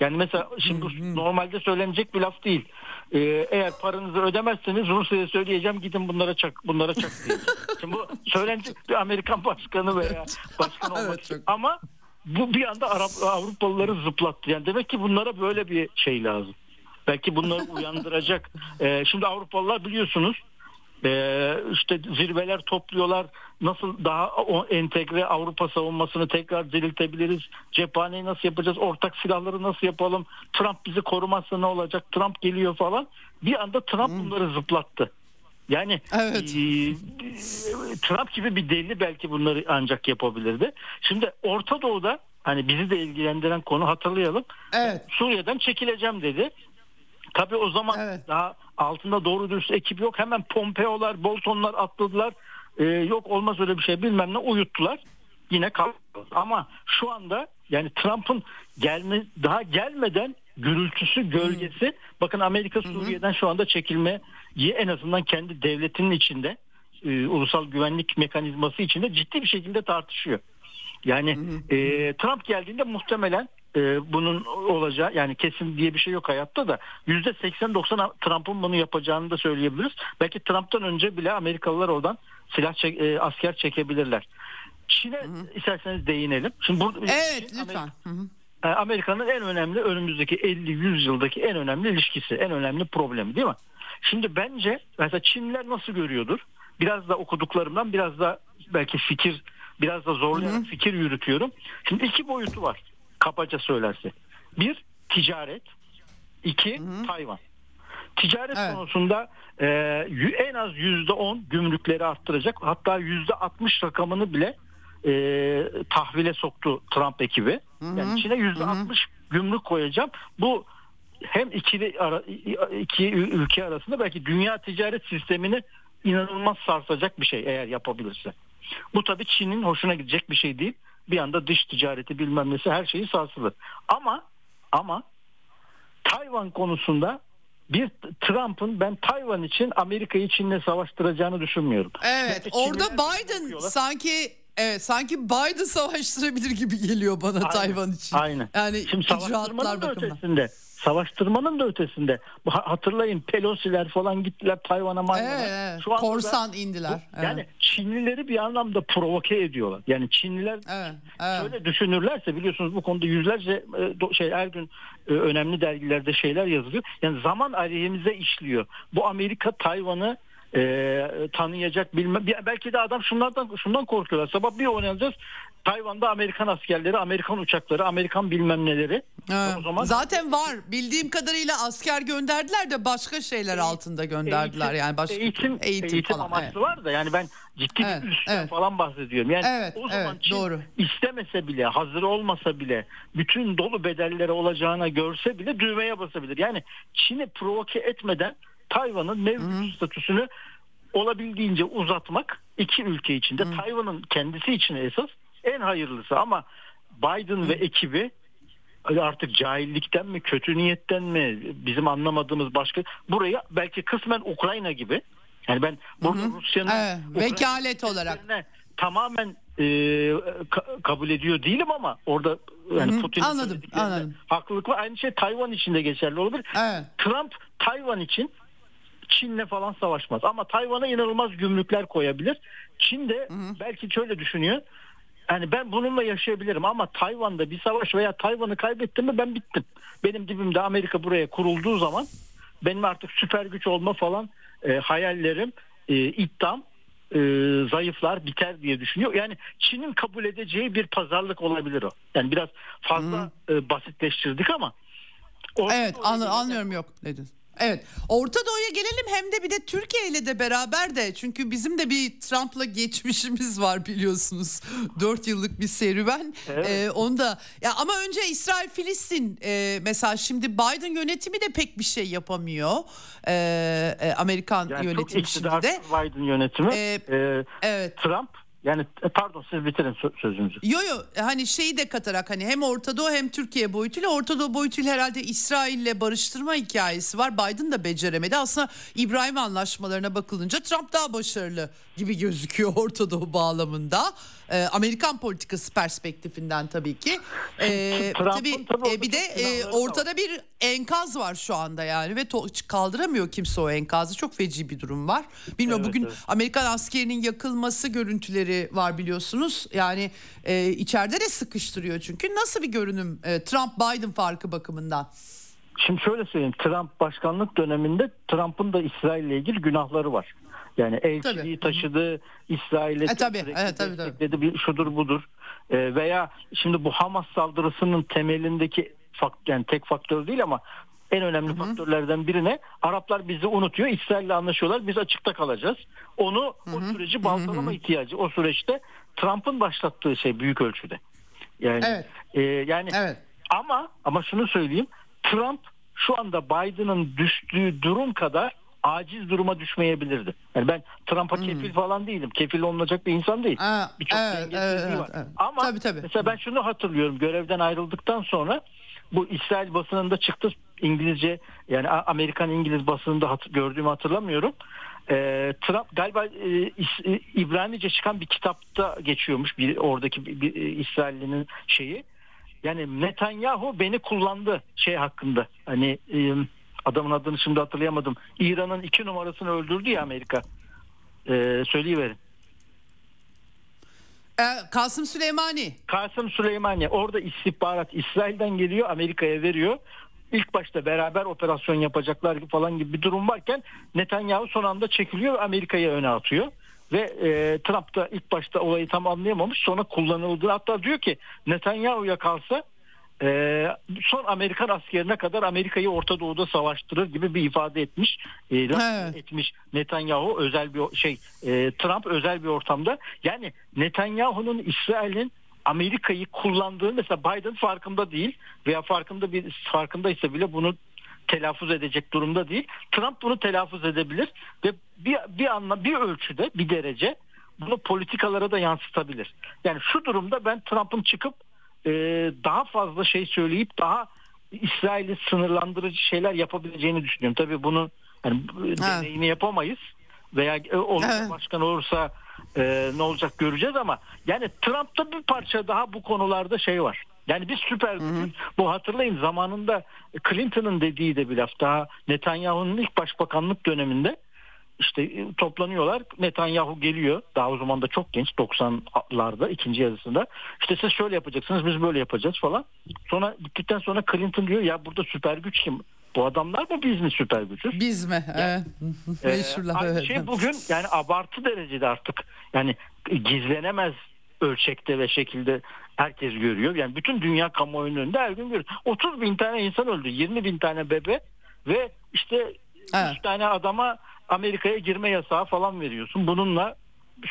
Yani mesela şimdi bu normalde söylenecek bir laf değil. Ee, eğer paranızı ödemezseniz Rusya'ya söyleyeceğim gidin bunlara çak bunlara çak diye. Şimdi bu söylenecek bir Amerikan başkanı veya başkan olmak Evet, çok- Ama bu bir anda Arap, Avrupalıları zıplattı. Yani demek ki bunlara böyle bir şey lazım. Belki bunları uyandıracak. Ee, şimdi Avrupalılar biliyorsunuz ee, işte zirveler topluyorlar. Nasıl daha o entegre Avrupa savunmasını tekrar diriltebiliriz? Cephaneyi nasıl yapacağız? Ortak silahları nasıl yapalım? Trump bizi korumazsa ne olacak? Trump geliyor falan. Bir anda Trump bunları zıplattı. Yani Evet. e, Trump gibi bir deli belki bunları ancak yapabilirdi. Şimdi Orta Doğu'da hani bizi de ilgilendiren konu hatırlayalım. Evet. Suriye'den çekileceğim dedi. Tabii o zaman Evet. daha altında doğru dürüst ekip yok. Hemen Pompeo'lar, Bolton'lar atladılar. Ee, yok olmaz öyle bir şey bilmem ne uyuttular. Yine kaldı. Ama şu anda yani Trump'ın gelme daha gelmeden gürültüsü, gölgesi bakın Amerika Suriye'den şu anda çekilmeyi en azından kendi devletinin içinde e, ulusal güvenlik mekanizması içinde ciddi bir şekilde tartışıyor. Yani e, Trump geldiğinde muhtemelen e, bunun olacağı yani kesin diye bir şey yok hayatta da yüzde 80-90 Trump'ın bunu yapacağını da söyleyebiliriz. Belki Trump'tan önce bile Amerikalılar oradan silah çek- e, asker çekebilirler. Çin'e isterseniz değinelim. Şimdi burada Evet Çin, lütfen. Hı hı. E, Amerika'nın en önemli önümüzdeki 50-100 yıldaki en önemli ilişkisi, en önemli problemi değil mi? Şimdi bence mesela Çinliler nasıl görüyordur? Biraz da okuduklarımdan biraz da belki fikir, biraz da zorlayarak fikir yürütüyorum. Şimdi iki boyutu var kabaca söylerse. Bir ticaret, iki Tayvan. Ticaret Evet. konusunda e, en az yüzde on gümrükleri arttıracak. Hatta yüzde altmış rakamını bile e, tahvile soktu Trump ekibi. Yani Çin'e yüzde altmış gümrük koyacağım. Bu hem ikili ara, iki ülke arasında belki dünya ticaret sistemini inanılmaz sarsacak bir şey eğer yapabilirse. Bu tabii Çin'in hoşuna gidecek bir şey değil. Bir anda dış ticareti bilmem nesi her şeyi sarsılır. Ama Ama Tayvan konusunda bir Trump'ın ben Tayvan için Amerika'yı Çin'le savaştıracağını düşünmüyorum. Evet Bence orada Biden sanki evet sanki Biden savaştırabilir gibi geliyor bana Aynen, Tayvan için. Aynen. Yani Şimdi savaştırmanın da bakımından. ötesinde. Savaştırmanın da ötesinde. Bu- ha- Hatırlayın Pelosi'ler falan gittiler Tayvan'a. Evet, evet. Şu anda da- Korsan indiler. Bu- Yani Çinlileri bir anlamda provoke ediyorlar. Yani Çinliler Evet, evet. şöyle düşünürlerse biliyorsunuz bu konuda yüzlerce e, şey her gün e, önemli dergilerde şeyler yazılıyor. Yani zaman aleyhimize işliyor. Bu Amerika Tayvan'ı e, tanıyacak bilmem belki de adam şunlardan şundan korkuyorlar. Sabah bir oynayacağız. Tayvan'da Amerikan askerleri, Amerikan uçakları, Amerikan bilmem neleri. Evet. O zaman Zaten var. Bildiğim kadarıyla asker gönderdiler de başka şeyler altında gönderdiler. Eğitim- yani başka eğitim, eğitim, falan. amaçlı Evet. var da yani ben ciddi Evet, bir üstten evet. falan bahsediyorum. Yani Evet, o zaman evet, Çin doğru. istemese bile hazır olmasa bile bütün dolu bedellere olacağına görse bile düğmeye basabilir. Yani Çin'i provoke etmeden Tayvan'ın mevcut statüsünü olabildiğince uzatmak iki ülke içinde Tayvan'ın kendisi için esas en hayırlısı ama Biden ve ekibi artık cahillikten mi kötü niyetten mi bizim anlamadığımız başka buraya belki kısmen Ukrayna gibi yani ben burada Rusya'nın Evet, Ukrayna vekalet olarak. tamamen e, ka- kabul ediyor değilim ama orada yani Hı hı, Putin'in anladım, anladım. haklılık var. Aynı şey Tayvan için de geçerli olabilir. Evet. Trump Tayvan için Çin'le falan savaşmaz. Ama Tayvan'a inanılmaz gümrükler koyabilir. Çin de belki şöyle düşünüyor. Yani ben bununla yaşayabilirim ama Tayvan'da bir savaş veya Tayvan'ı kaybettim mi ben bittim. Benim dibimde Amerika buraya kurulduğu zaman benim artık süper güç olma falan e, hayallerim, e, iddiam e, zayıflar biter diye düşünüyor. Yani Çin'in kabul edeceği bir pazarlık olabilir o. Yani biraz fazla e, basitleştirdik ama Orta Evet gelince- anlıyorum yok dedin. Evet Orta Doğu'ya gelelim hem de bir de Türkiye ile de beraber de çünkü bizim de bir Trump'la geçmişimiz var biliyorsunuz. 4 yıllık bir serüven. Evet. Ee, onu da ya ama önce İsrail Filistin e, mesela şimdi Biden yönetimi de pek bir şey yapamıyor. Ee, e, Amerikan Yani çok yönetimi şimdi de. Biden yönetimi. Ee, Ee, Evet. Trump yani e, pardon siz bitirin sö- sözünüzü. Yo yo hani şeyi de katarak hani hem Orta Doğu hem Türkiye boyutuyla Orta Doğu boyutuyla herhalde İsrail'le barıştırma hikayesi var. Biden da beceremedi. Aslında İbrahim anlaşmalarına bakılınca Trump daha başarılı gibi gözüküyor Orta Doğu bağlamında. Ee, Amerikan politikası perspektifinden tabii ki. Trump'ın tabii tabii e, bir de e, ortada bir enkaz var şu anda yani ve to- kaldıramıyor kimse o enkazı. Çok feci bir durum var. Bilmiyorum Evet, bugün evet. Amerikan askerinin yakılması görüntüleri var biliyorsunuz. Yani e, içeride de sıkıştırıyor çünkü. Nasıl bir görünüm e, Trump-Biden farkı bakımından? Şimdi şöyle söyleyeyim Trump başkanlık döneminde Trump'ın da İsrail ile ilgili günahları var. Yani elçiliği Tabii. taşıdı, İsrail'e E, tabii, evet, tabii, destekledi, bir şudur budur. Ee, veya şimdi bu Hamas saldırısının temelindeki fak- yani tek faktör değil ama en önemli faktörlerden birine Araplar bizi unutuyor, İsrail'le anlaşıyorlar, biz açıkta kalacağız. Onu o süreci baltalama ihtiyacı o süreçte Trump'ın başlattığı şey büyük ölçüde. Yani Evet. e, yani Evet. ama ama şunu söyleyeyim. Trump şu anda Biden'ın düştüğü durum kadar aciz duruma düşmeyebilirdi. Yani ben Trump'a kefil falan değilim. Kefil olunacak bir insan değil. Birçok evet, dengesizliği evet, var. evet. Ama Tabii, tabii. mesela ben şunu hatırlıyorum. Görevden ayrıldıktan sonra bu İsrail basınında çıktı İngilizce yani Amerikan İngiliz basınında hat- gördüğümü hatırlamıyorum. Ee, Trump galiba e, e, İbranice çıkan bir kitapta geçiyormuş bir oradaki bir, bir, e, İsrailli'nin şeyi. Yani Netanyahu beni kullandı şey hakkında. Hani e, adamın adını şimdi hatırlayamadım. İran'ın iki numarasını öldürdü ya Amerika. E, söyleyiverin. E, Kasım Süleymani. Kasım Süleymaniye orada istihbarat İsrail'den geliyor Amerika'ya veriyor. İlk başta beraber operasyon yapacaklar falan gibi bir durum varken Netanyahu son anda çekiliyor Amerika'ya öne atıyor. Ve e, Trump da ilk başta olayı tam anlayamamış sonra kullanıldı. Hatta diyor ki Netanyahu'ya kalsa e, son Amerikan askerine kadar Amerika'yı Orta Doğu'da savaştırır gibi bir ifade etmiş. E, Evet. etmiş Netanyahu özel bir şey e, Trump özel bir ortamda. Yani Netanyahu'nun İsrail'in Amerika'yı kullandığı mesela Biden farkında değil veya farkında bir farkındaysa bile bunu telaffuz edecek durumda değil. Trump bunu telaffuz edebilir ve bir bir anla bir ölçüde bir derece bunu politikalara da yansıtabilir. Yani şu durumda ben Trump'ın çıkıp e, daha fazla şey söyleyip daha İsrail'i sınırlandırıcı şeyler yapabileceğini düşünüyorum. Tabii bunu yani deneyini yapamayız veya e, olur evet. başkan olursa e, ne olacak göreceğiz ama yani Trump'ta bir parça daha bu konularda şey var. Yani biz süper gücüz. Bu hatırlayın zamanında Clinton'ın dediği de bir laf daha Netanyahu'nun ilk başbakanlık döneminde işte e, toplanıyorlar. Netanyahu geliyor. Daha o zaman da çok genç 90'larda ikinci yarısında. İşte siz şöyle yapacaksınız biz böyle yapacağız falan. Sonra gittikten sonra Clinton diyor ya burada süper güç kim? Bu adamlar mı biz mi süper gücüz? Biz mi? Yani, evet. ee, aynı şey bugün yani abartı derecede artık yani gizlenemez ölçekte ve şekilde herkes görüyor. Yani bütün dünya kamuoyunun önünde her gün görüyor. 30 bin tane insan öldü. 20 bin tane bebe ve işte evet. 3 tane adama Amerika'ya girme yasağı falan veriyorsun. Bununla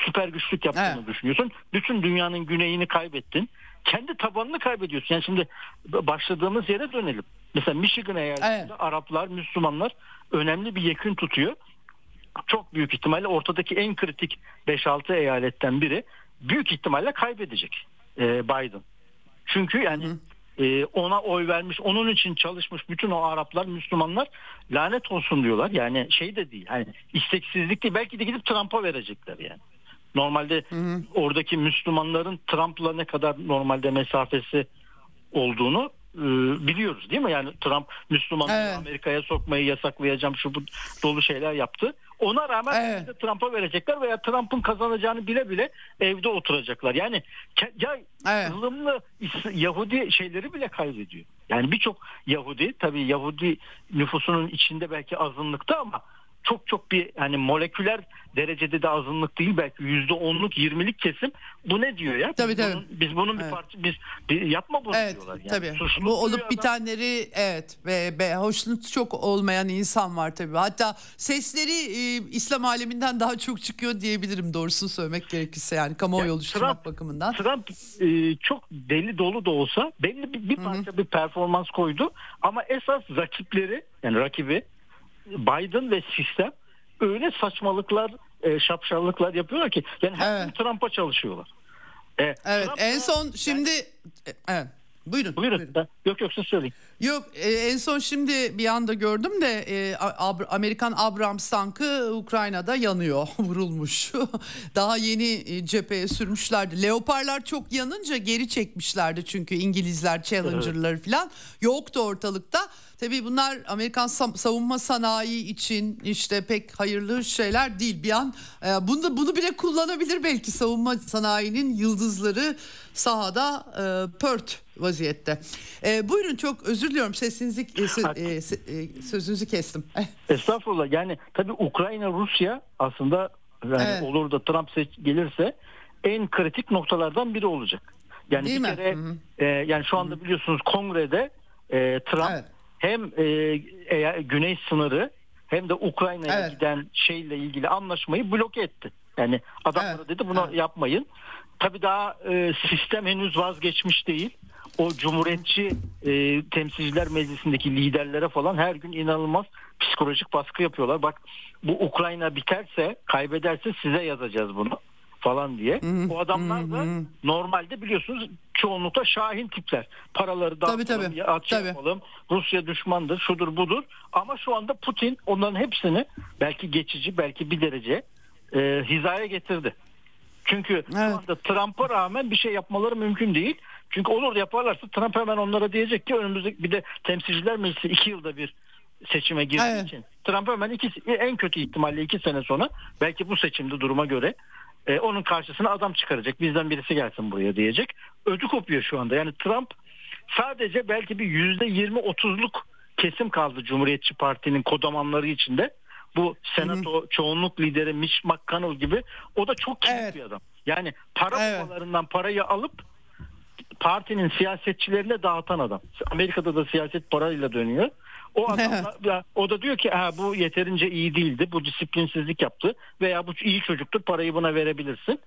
süper güçlük yaptığını evet. düşünüyorsun. Bütün dünyanın güneyini kaybettin. Kendi tabanını kaybediyorsun. Yani şimdi başladığımız yere dönelim. Mesela Michigan eyaletinde evet. Araplar, Müslümanlar önemli bir yekün tutuyor. Çok büyük ihtimalle ortadaki en kritik 5-6 eyaletten biri büyük ihtimalle kaybedecek e, Biden. Çünkü yani hı e, ona oy vermiş, onun için çalışmış bütün o Araplar, Müslümanlar lanet olsun diyorlar. Yani şey de değil. Hani isteksizlik değil. Belki de gidip Trump'a verecekler yani. Normalde hı hı. oradaki Müslümanların Trump'la ne kadar normalde mesafesi olduğunu biliyoruz değil mi? Yani Trump Müslümanları evet. Amerika'ya sokmayı yasaklayacağım şu bu dolu şeyler yaptı. Ona rağmen evet. Trump'a verecekler veya Trump'ın kazanacağını bile bile evde oturacaklar. Yani ya evet. ılımlı Yahudi şeyleri bile kaybediyor. Yani birçok Yahudi tabii Yahudi nüfusunun içinde belki azınlıkta ama çok çok bir hani moleküler derecede de azınlık değil belki yüzde onluk yirmilik kesim bu ne diyor ya? Tabii, biz, tabii. Bunun, biz bunun bir evet. parça biz bir, yapma bunu evet, diyorlar. Yani. Tabii. Suçluk bu olup bitenleri evet ve, ve hoşnut çok olmayan insan var tabii. Hatta sesleri e, İslam aleminden daha çok çıkıyor diyebilirim doğrusunu söylemek gerekirse yani kamuoyu yani oluşturmak Trump, bakımından. Trump e, çok deli dolu da olsa belli bir, bir parça Hı-hı. bir performans koydu ama esas rakipleri yani rakibi Biden ve sistem öyle saçmalıklar, e, şapşallıklar yapıyorlar ki yani her evet. gün Trump'a çalışıyorlar. E, evet Trump en son şimdi yani, evet. Buyurun. Buyurun. buyurun. Yok yok siz söyleyin. Yok e, en son şimdi bir anda gördüm de e, Amerikan Abrams tankı Ukrayna'da yanıyor vurulmuş. Daha yeni e, cepheye sürmüşlerdi. Leoparlar çok yanınca geri çekmişlerdi çünkü İngilizler Challenger'ları evet. falan yoktu ortalıkta. Tabii bunlar Amerikan savunma sanayi için işte pek hayırlı şeyler değil. Bir an e, bunu da bunu bile kullanabilir belki savunma sanayinin yıldızları sahada e, pört vaziyette. E, buyurun çok özür diliyorum sesinizi e, e, e, sözünüzü kestim. Estağfurullah yani tabii Ukrayna Rusya aslında yani evet. olur da Trump seç gelirse en kritik noktalardan biri olacak. Yani Değil bir mi? kere e, yani şu anda biliyorsunuz kongrede e, Trump evet hem e, eğer güney sınırı hem de Ukrayna'ya evet. giden şeyle ilgili anlaşmayı bloke etti. Yani adamlara evet. dedi bunu evet. yapmayın. Tabii daha e, sistem henüz vazgeçmiş değil. O cumhuriyetçi e, temsilciler meclisindeki liderlere falan her gün inanılmaz psikolojik baskı yapıyorlar. Bak bu Ukrayna biterse, kaybederse size yazacağız bunu falan diye. Hı-hı. O adamlar da normalde biliyorsunuz çoğunlukla şahin tipler. Paraları dağıtalım, tabii, tabii. aç tabii. yapalım. Rusya düşmandır, şudur budur. Ama şu anda Putin onların hepsini belki geçici, belki bir derece e, hizaya getirdi. Çünkü evet. şu anda Trump'a rağmen bir şey yapmaları mümkün değil. Çünkü olur yaparlarsa Trump hemen onlara diyecek ki önümüzde bir de temsilciler meclisi iki yılda bir seçime girdiği evet. için Trump hemen iki, en kötü ihtimalle iki sene sonra belki bu seçimde duruma göre e, onun karşısına adam çıkaracak. Bizden birisi gelsin buraya diyecek. Ödü kopuyor şu anda. Yani Trump sadece belki bir yüzde yirmi otuzluk kesim kaldı Cumhuriyetçi Parti'nin kodamanları içinde. Bu senato Hı-hı. çoğunluk lideri Mitch McConnell gibi o da çok kilit evet. bir adam. Yani para evet. babalarından parayı alıp partinin siyasetçilerine dağıtan adam. Amerika'da da siyaset parayla dönüyor. O adam da, o da diyor ki ha, bu yeterince iyi değildi. Bu disiplinsizlik yaptı veya bu iyi çocuktur parayı buna verebilirsin.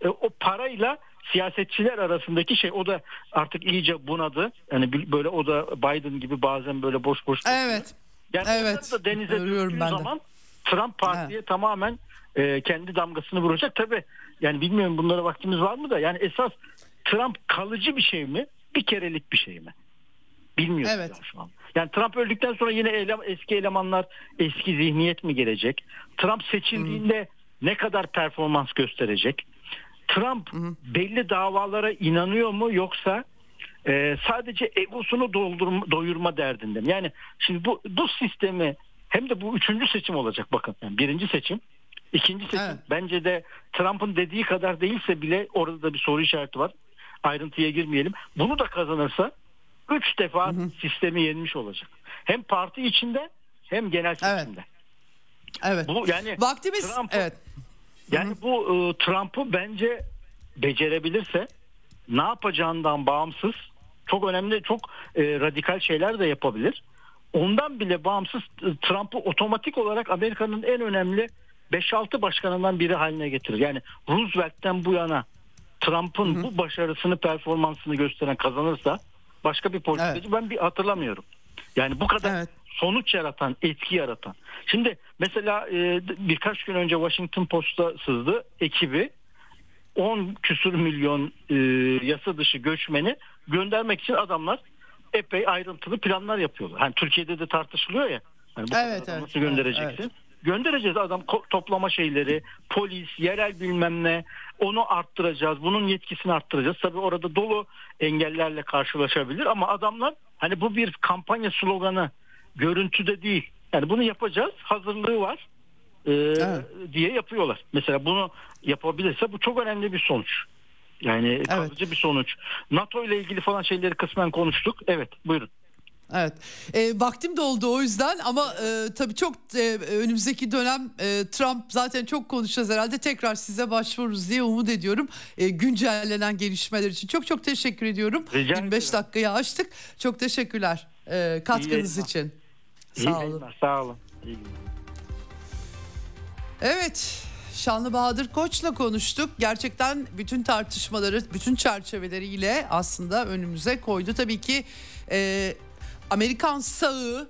E, o parayla siyasetçiler arasındaki şey o da artık iyice bunadı. Yani böyle o da Biden gibi bazen böyle boş boş. Evet. Yani evet. da denize düştüğü zaman de. Trump partiye evet. tamamen e, kendi damgasını vuracak. Tabi yani bilmiyorum bunlara vaktimiz var mı da yani esas Trump kalıcı bir şey mi? Bir kerelik bir şey mi? Bilmiyoruz Evet. yani şu an. Yani Trump öldükten sonra yine ele- eski elemanlar eski zihniyet mi gelecek? Trump seçildiğinde ne kadar performans gösterecek? Trump belli davalara inanıyor mu yoksa e, sadece egosunu doldurma, doyurma derdinde mi? Yani şimdi bu bu sistemi hem de bu üçüncü seçim olacak bakın. Yani birinci seçim, ikinci seçim. Evet. Bence de Trump'ın dediği kadar değilse bile orada da bir soru işareti var. Ayrıntıya girmeyelim. Bunu da kazanırsa üç defa sistemi yenmiş olacak. Hem parti içinde hem genel Evet. seçimde. Evet. Bu yani Vaktimiz Trump- evet. Yani bu e, Trump'ı bence becerebilirse ne yapacağından bağımsız çok önemli çok e, radikal şeyler de yapabilir. Ondan bile bağımsız e, Trump'ı otomatik olarak Amerika'nın en önemli 5-6 başkanından biri haline getirir. Yani Roosevelt'ten bu yana Trump'ın bu başarısını performansını gösteren kazanırsa başka bir politikacı ben bir hatırlamıyorum. Yani bu kadar Evet. sonuç yaratan, etki yaratan. Şimdi mesela e, birkaç gün önce Washington Post'a sızdı ekibi 10 küsur milyon e, yasa dışı göçmeni göndermek için adamlar epey ayrıntılı planlar yapıyorlar. Hani Türkiye'de de tartışılıyor ya. Hani bu Evet, evet, nasıl göndereceksin? evet, Göndereceğiz adam toplama şeyleri, polis, yerel bilmem ne onu arttıracağız. Bunun yetkisini arttıracağız. Tabii orada dolu engellerle karşılaşabilir ama adamlar hani bu bir kampanya sloganı görüntüde değil. Yani bunu yapacağız. Hazırlığı var. e, Evet. diye yapıyorlar. Mesela bunu yapabilirse bu çok önemli bir sonuç. Yani kalıcı bir sonuç. NATO ile ilgili falan şeyleri kısmen konuştuk. Evet buyurun. Evet. E, vaktim de oldu o yüzden ama e, tabii çok e, önümüzdeki dönem e, Trump zaten çok konuşacağız herhalde. Tekrar size başvururuz diye umut ediyorum. E, güncellenen gelişmeler için çok çok teşekkür ediyorum. Rica 25 ederim. dakikayı aştık. Çok teşekkürler e, katkınız yayınlar. için. İyi Sağ olun. Sağ olun. İyi. Evet. Şanlı Bahadır Koç'la konuştuk. Gerçekten bütün tartışmaları, bütün çerçeveleriyle aslında önümüze koydu. Tabii ki e, Amerikan sağı,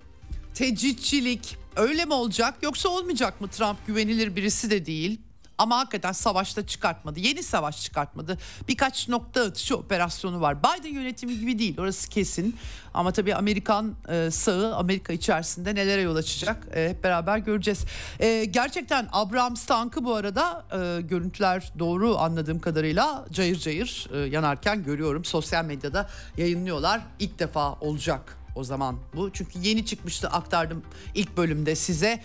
tecritçilik öyle mi olacak yoksa olmayacak mı? Trump güvenilir birisi de değil. Ama hakikaten savaşta çıkartmadı. Yeni savaş çıkartmadı. Birkaç nokta atışı operasyonu var. Biden yönetimi gibi değil orası kesin. Ama tabii Amerikan e, sağı Amerika içerisinde nelere yol açacak e, hep beraber göreceğiz. E, gerçekten Abrams tankı bu arada e, görüntüler doğru anladığım kadarıyla cayır cayır e, yanarken görüyorum. Sosyal medyada yayınlıyorlar. İlk defa olacak o zaman bu. Çünkü yeni çıkmıştı aktardım ilk bölümde size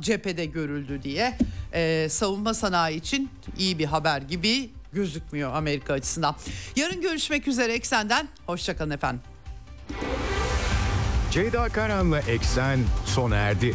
cephede görüldü diye. Ee, savunma sanayi için iyi bir haber gibi gözükmüyor Amerika açısından. Yarın görüşmek üzere Eksen'den. Hoşçakalın efendim. Ceyda Karan'la Eksen sona erdi.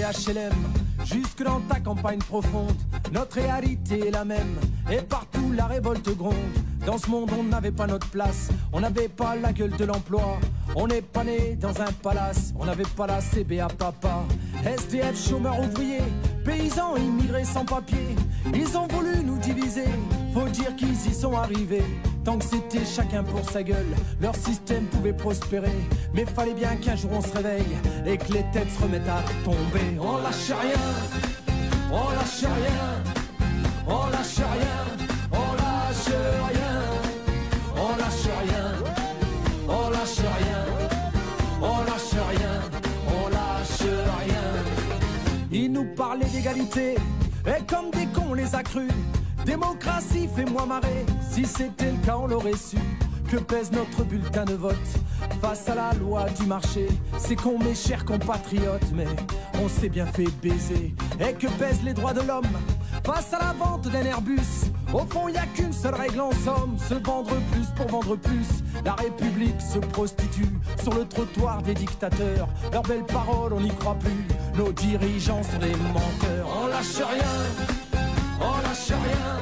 HLM jusque dans ta campagne profonde, notre réalité est la même. Et partout la révolte gronde. Dans ce monde, on n'avait pas notre place, on n'avait pas la gueule de l'emploi. On n'est pas né dans un palace, on n'avait pas la CBA papa. SDF, chômeurs ouvriers, paysans immigrés sans papier. Ils ont voulu nous diviser, faut dire qu'ils y sont arrivés. Tant que c'était chacun pour sa gueule, leur système pouvait prospérer. Mais fallait bien qu'un jour on se réveille et que les têtes se remettent à tomber. On lâche rien, on lâche rien, on lâche rien, on lâche rien, parlaient d'égalité, et comme des cons on les a. Démocratie, fais-moi marrer, si c'était le cas on l'aurait su. Que pèse notre bulletin de vote face à la loi du marché? C'est con mes chers compatriotes, mais on s'est bien fait baiser. Et que pèsent les droits de l'homme face à la vente d'un Airbus? Au fond, y a qu'une seule règle en somme, se vendre plus pour vendre plus. La République se prostitue sur le trottoir des dictateurs. Leurs belles paroles, on n'y croit plus. Nos dirigeants sont des menteurs. On lâche rien, on lâche rien,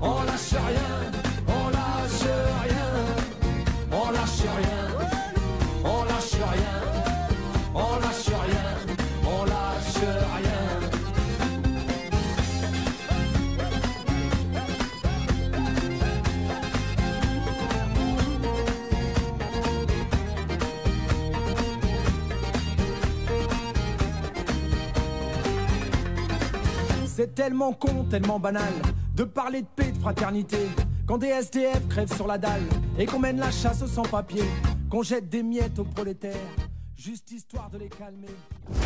on lâche rien, on lâche rien, on lâche rien, C'est tellement con, tellement banal de parler de paix, de fraternité. Quand des SDF crèvent sur la dalle et qu'on mène la chasse aux sans-papiers, qu'on jette des miettes aux prolétaires, juste histoire de les calmer.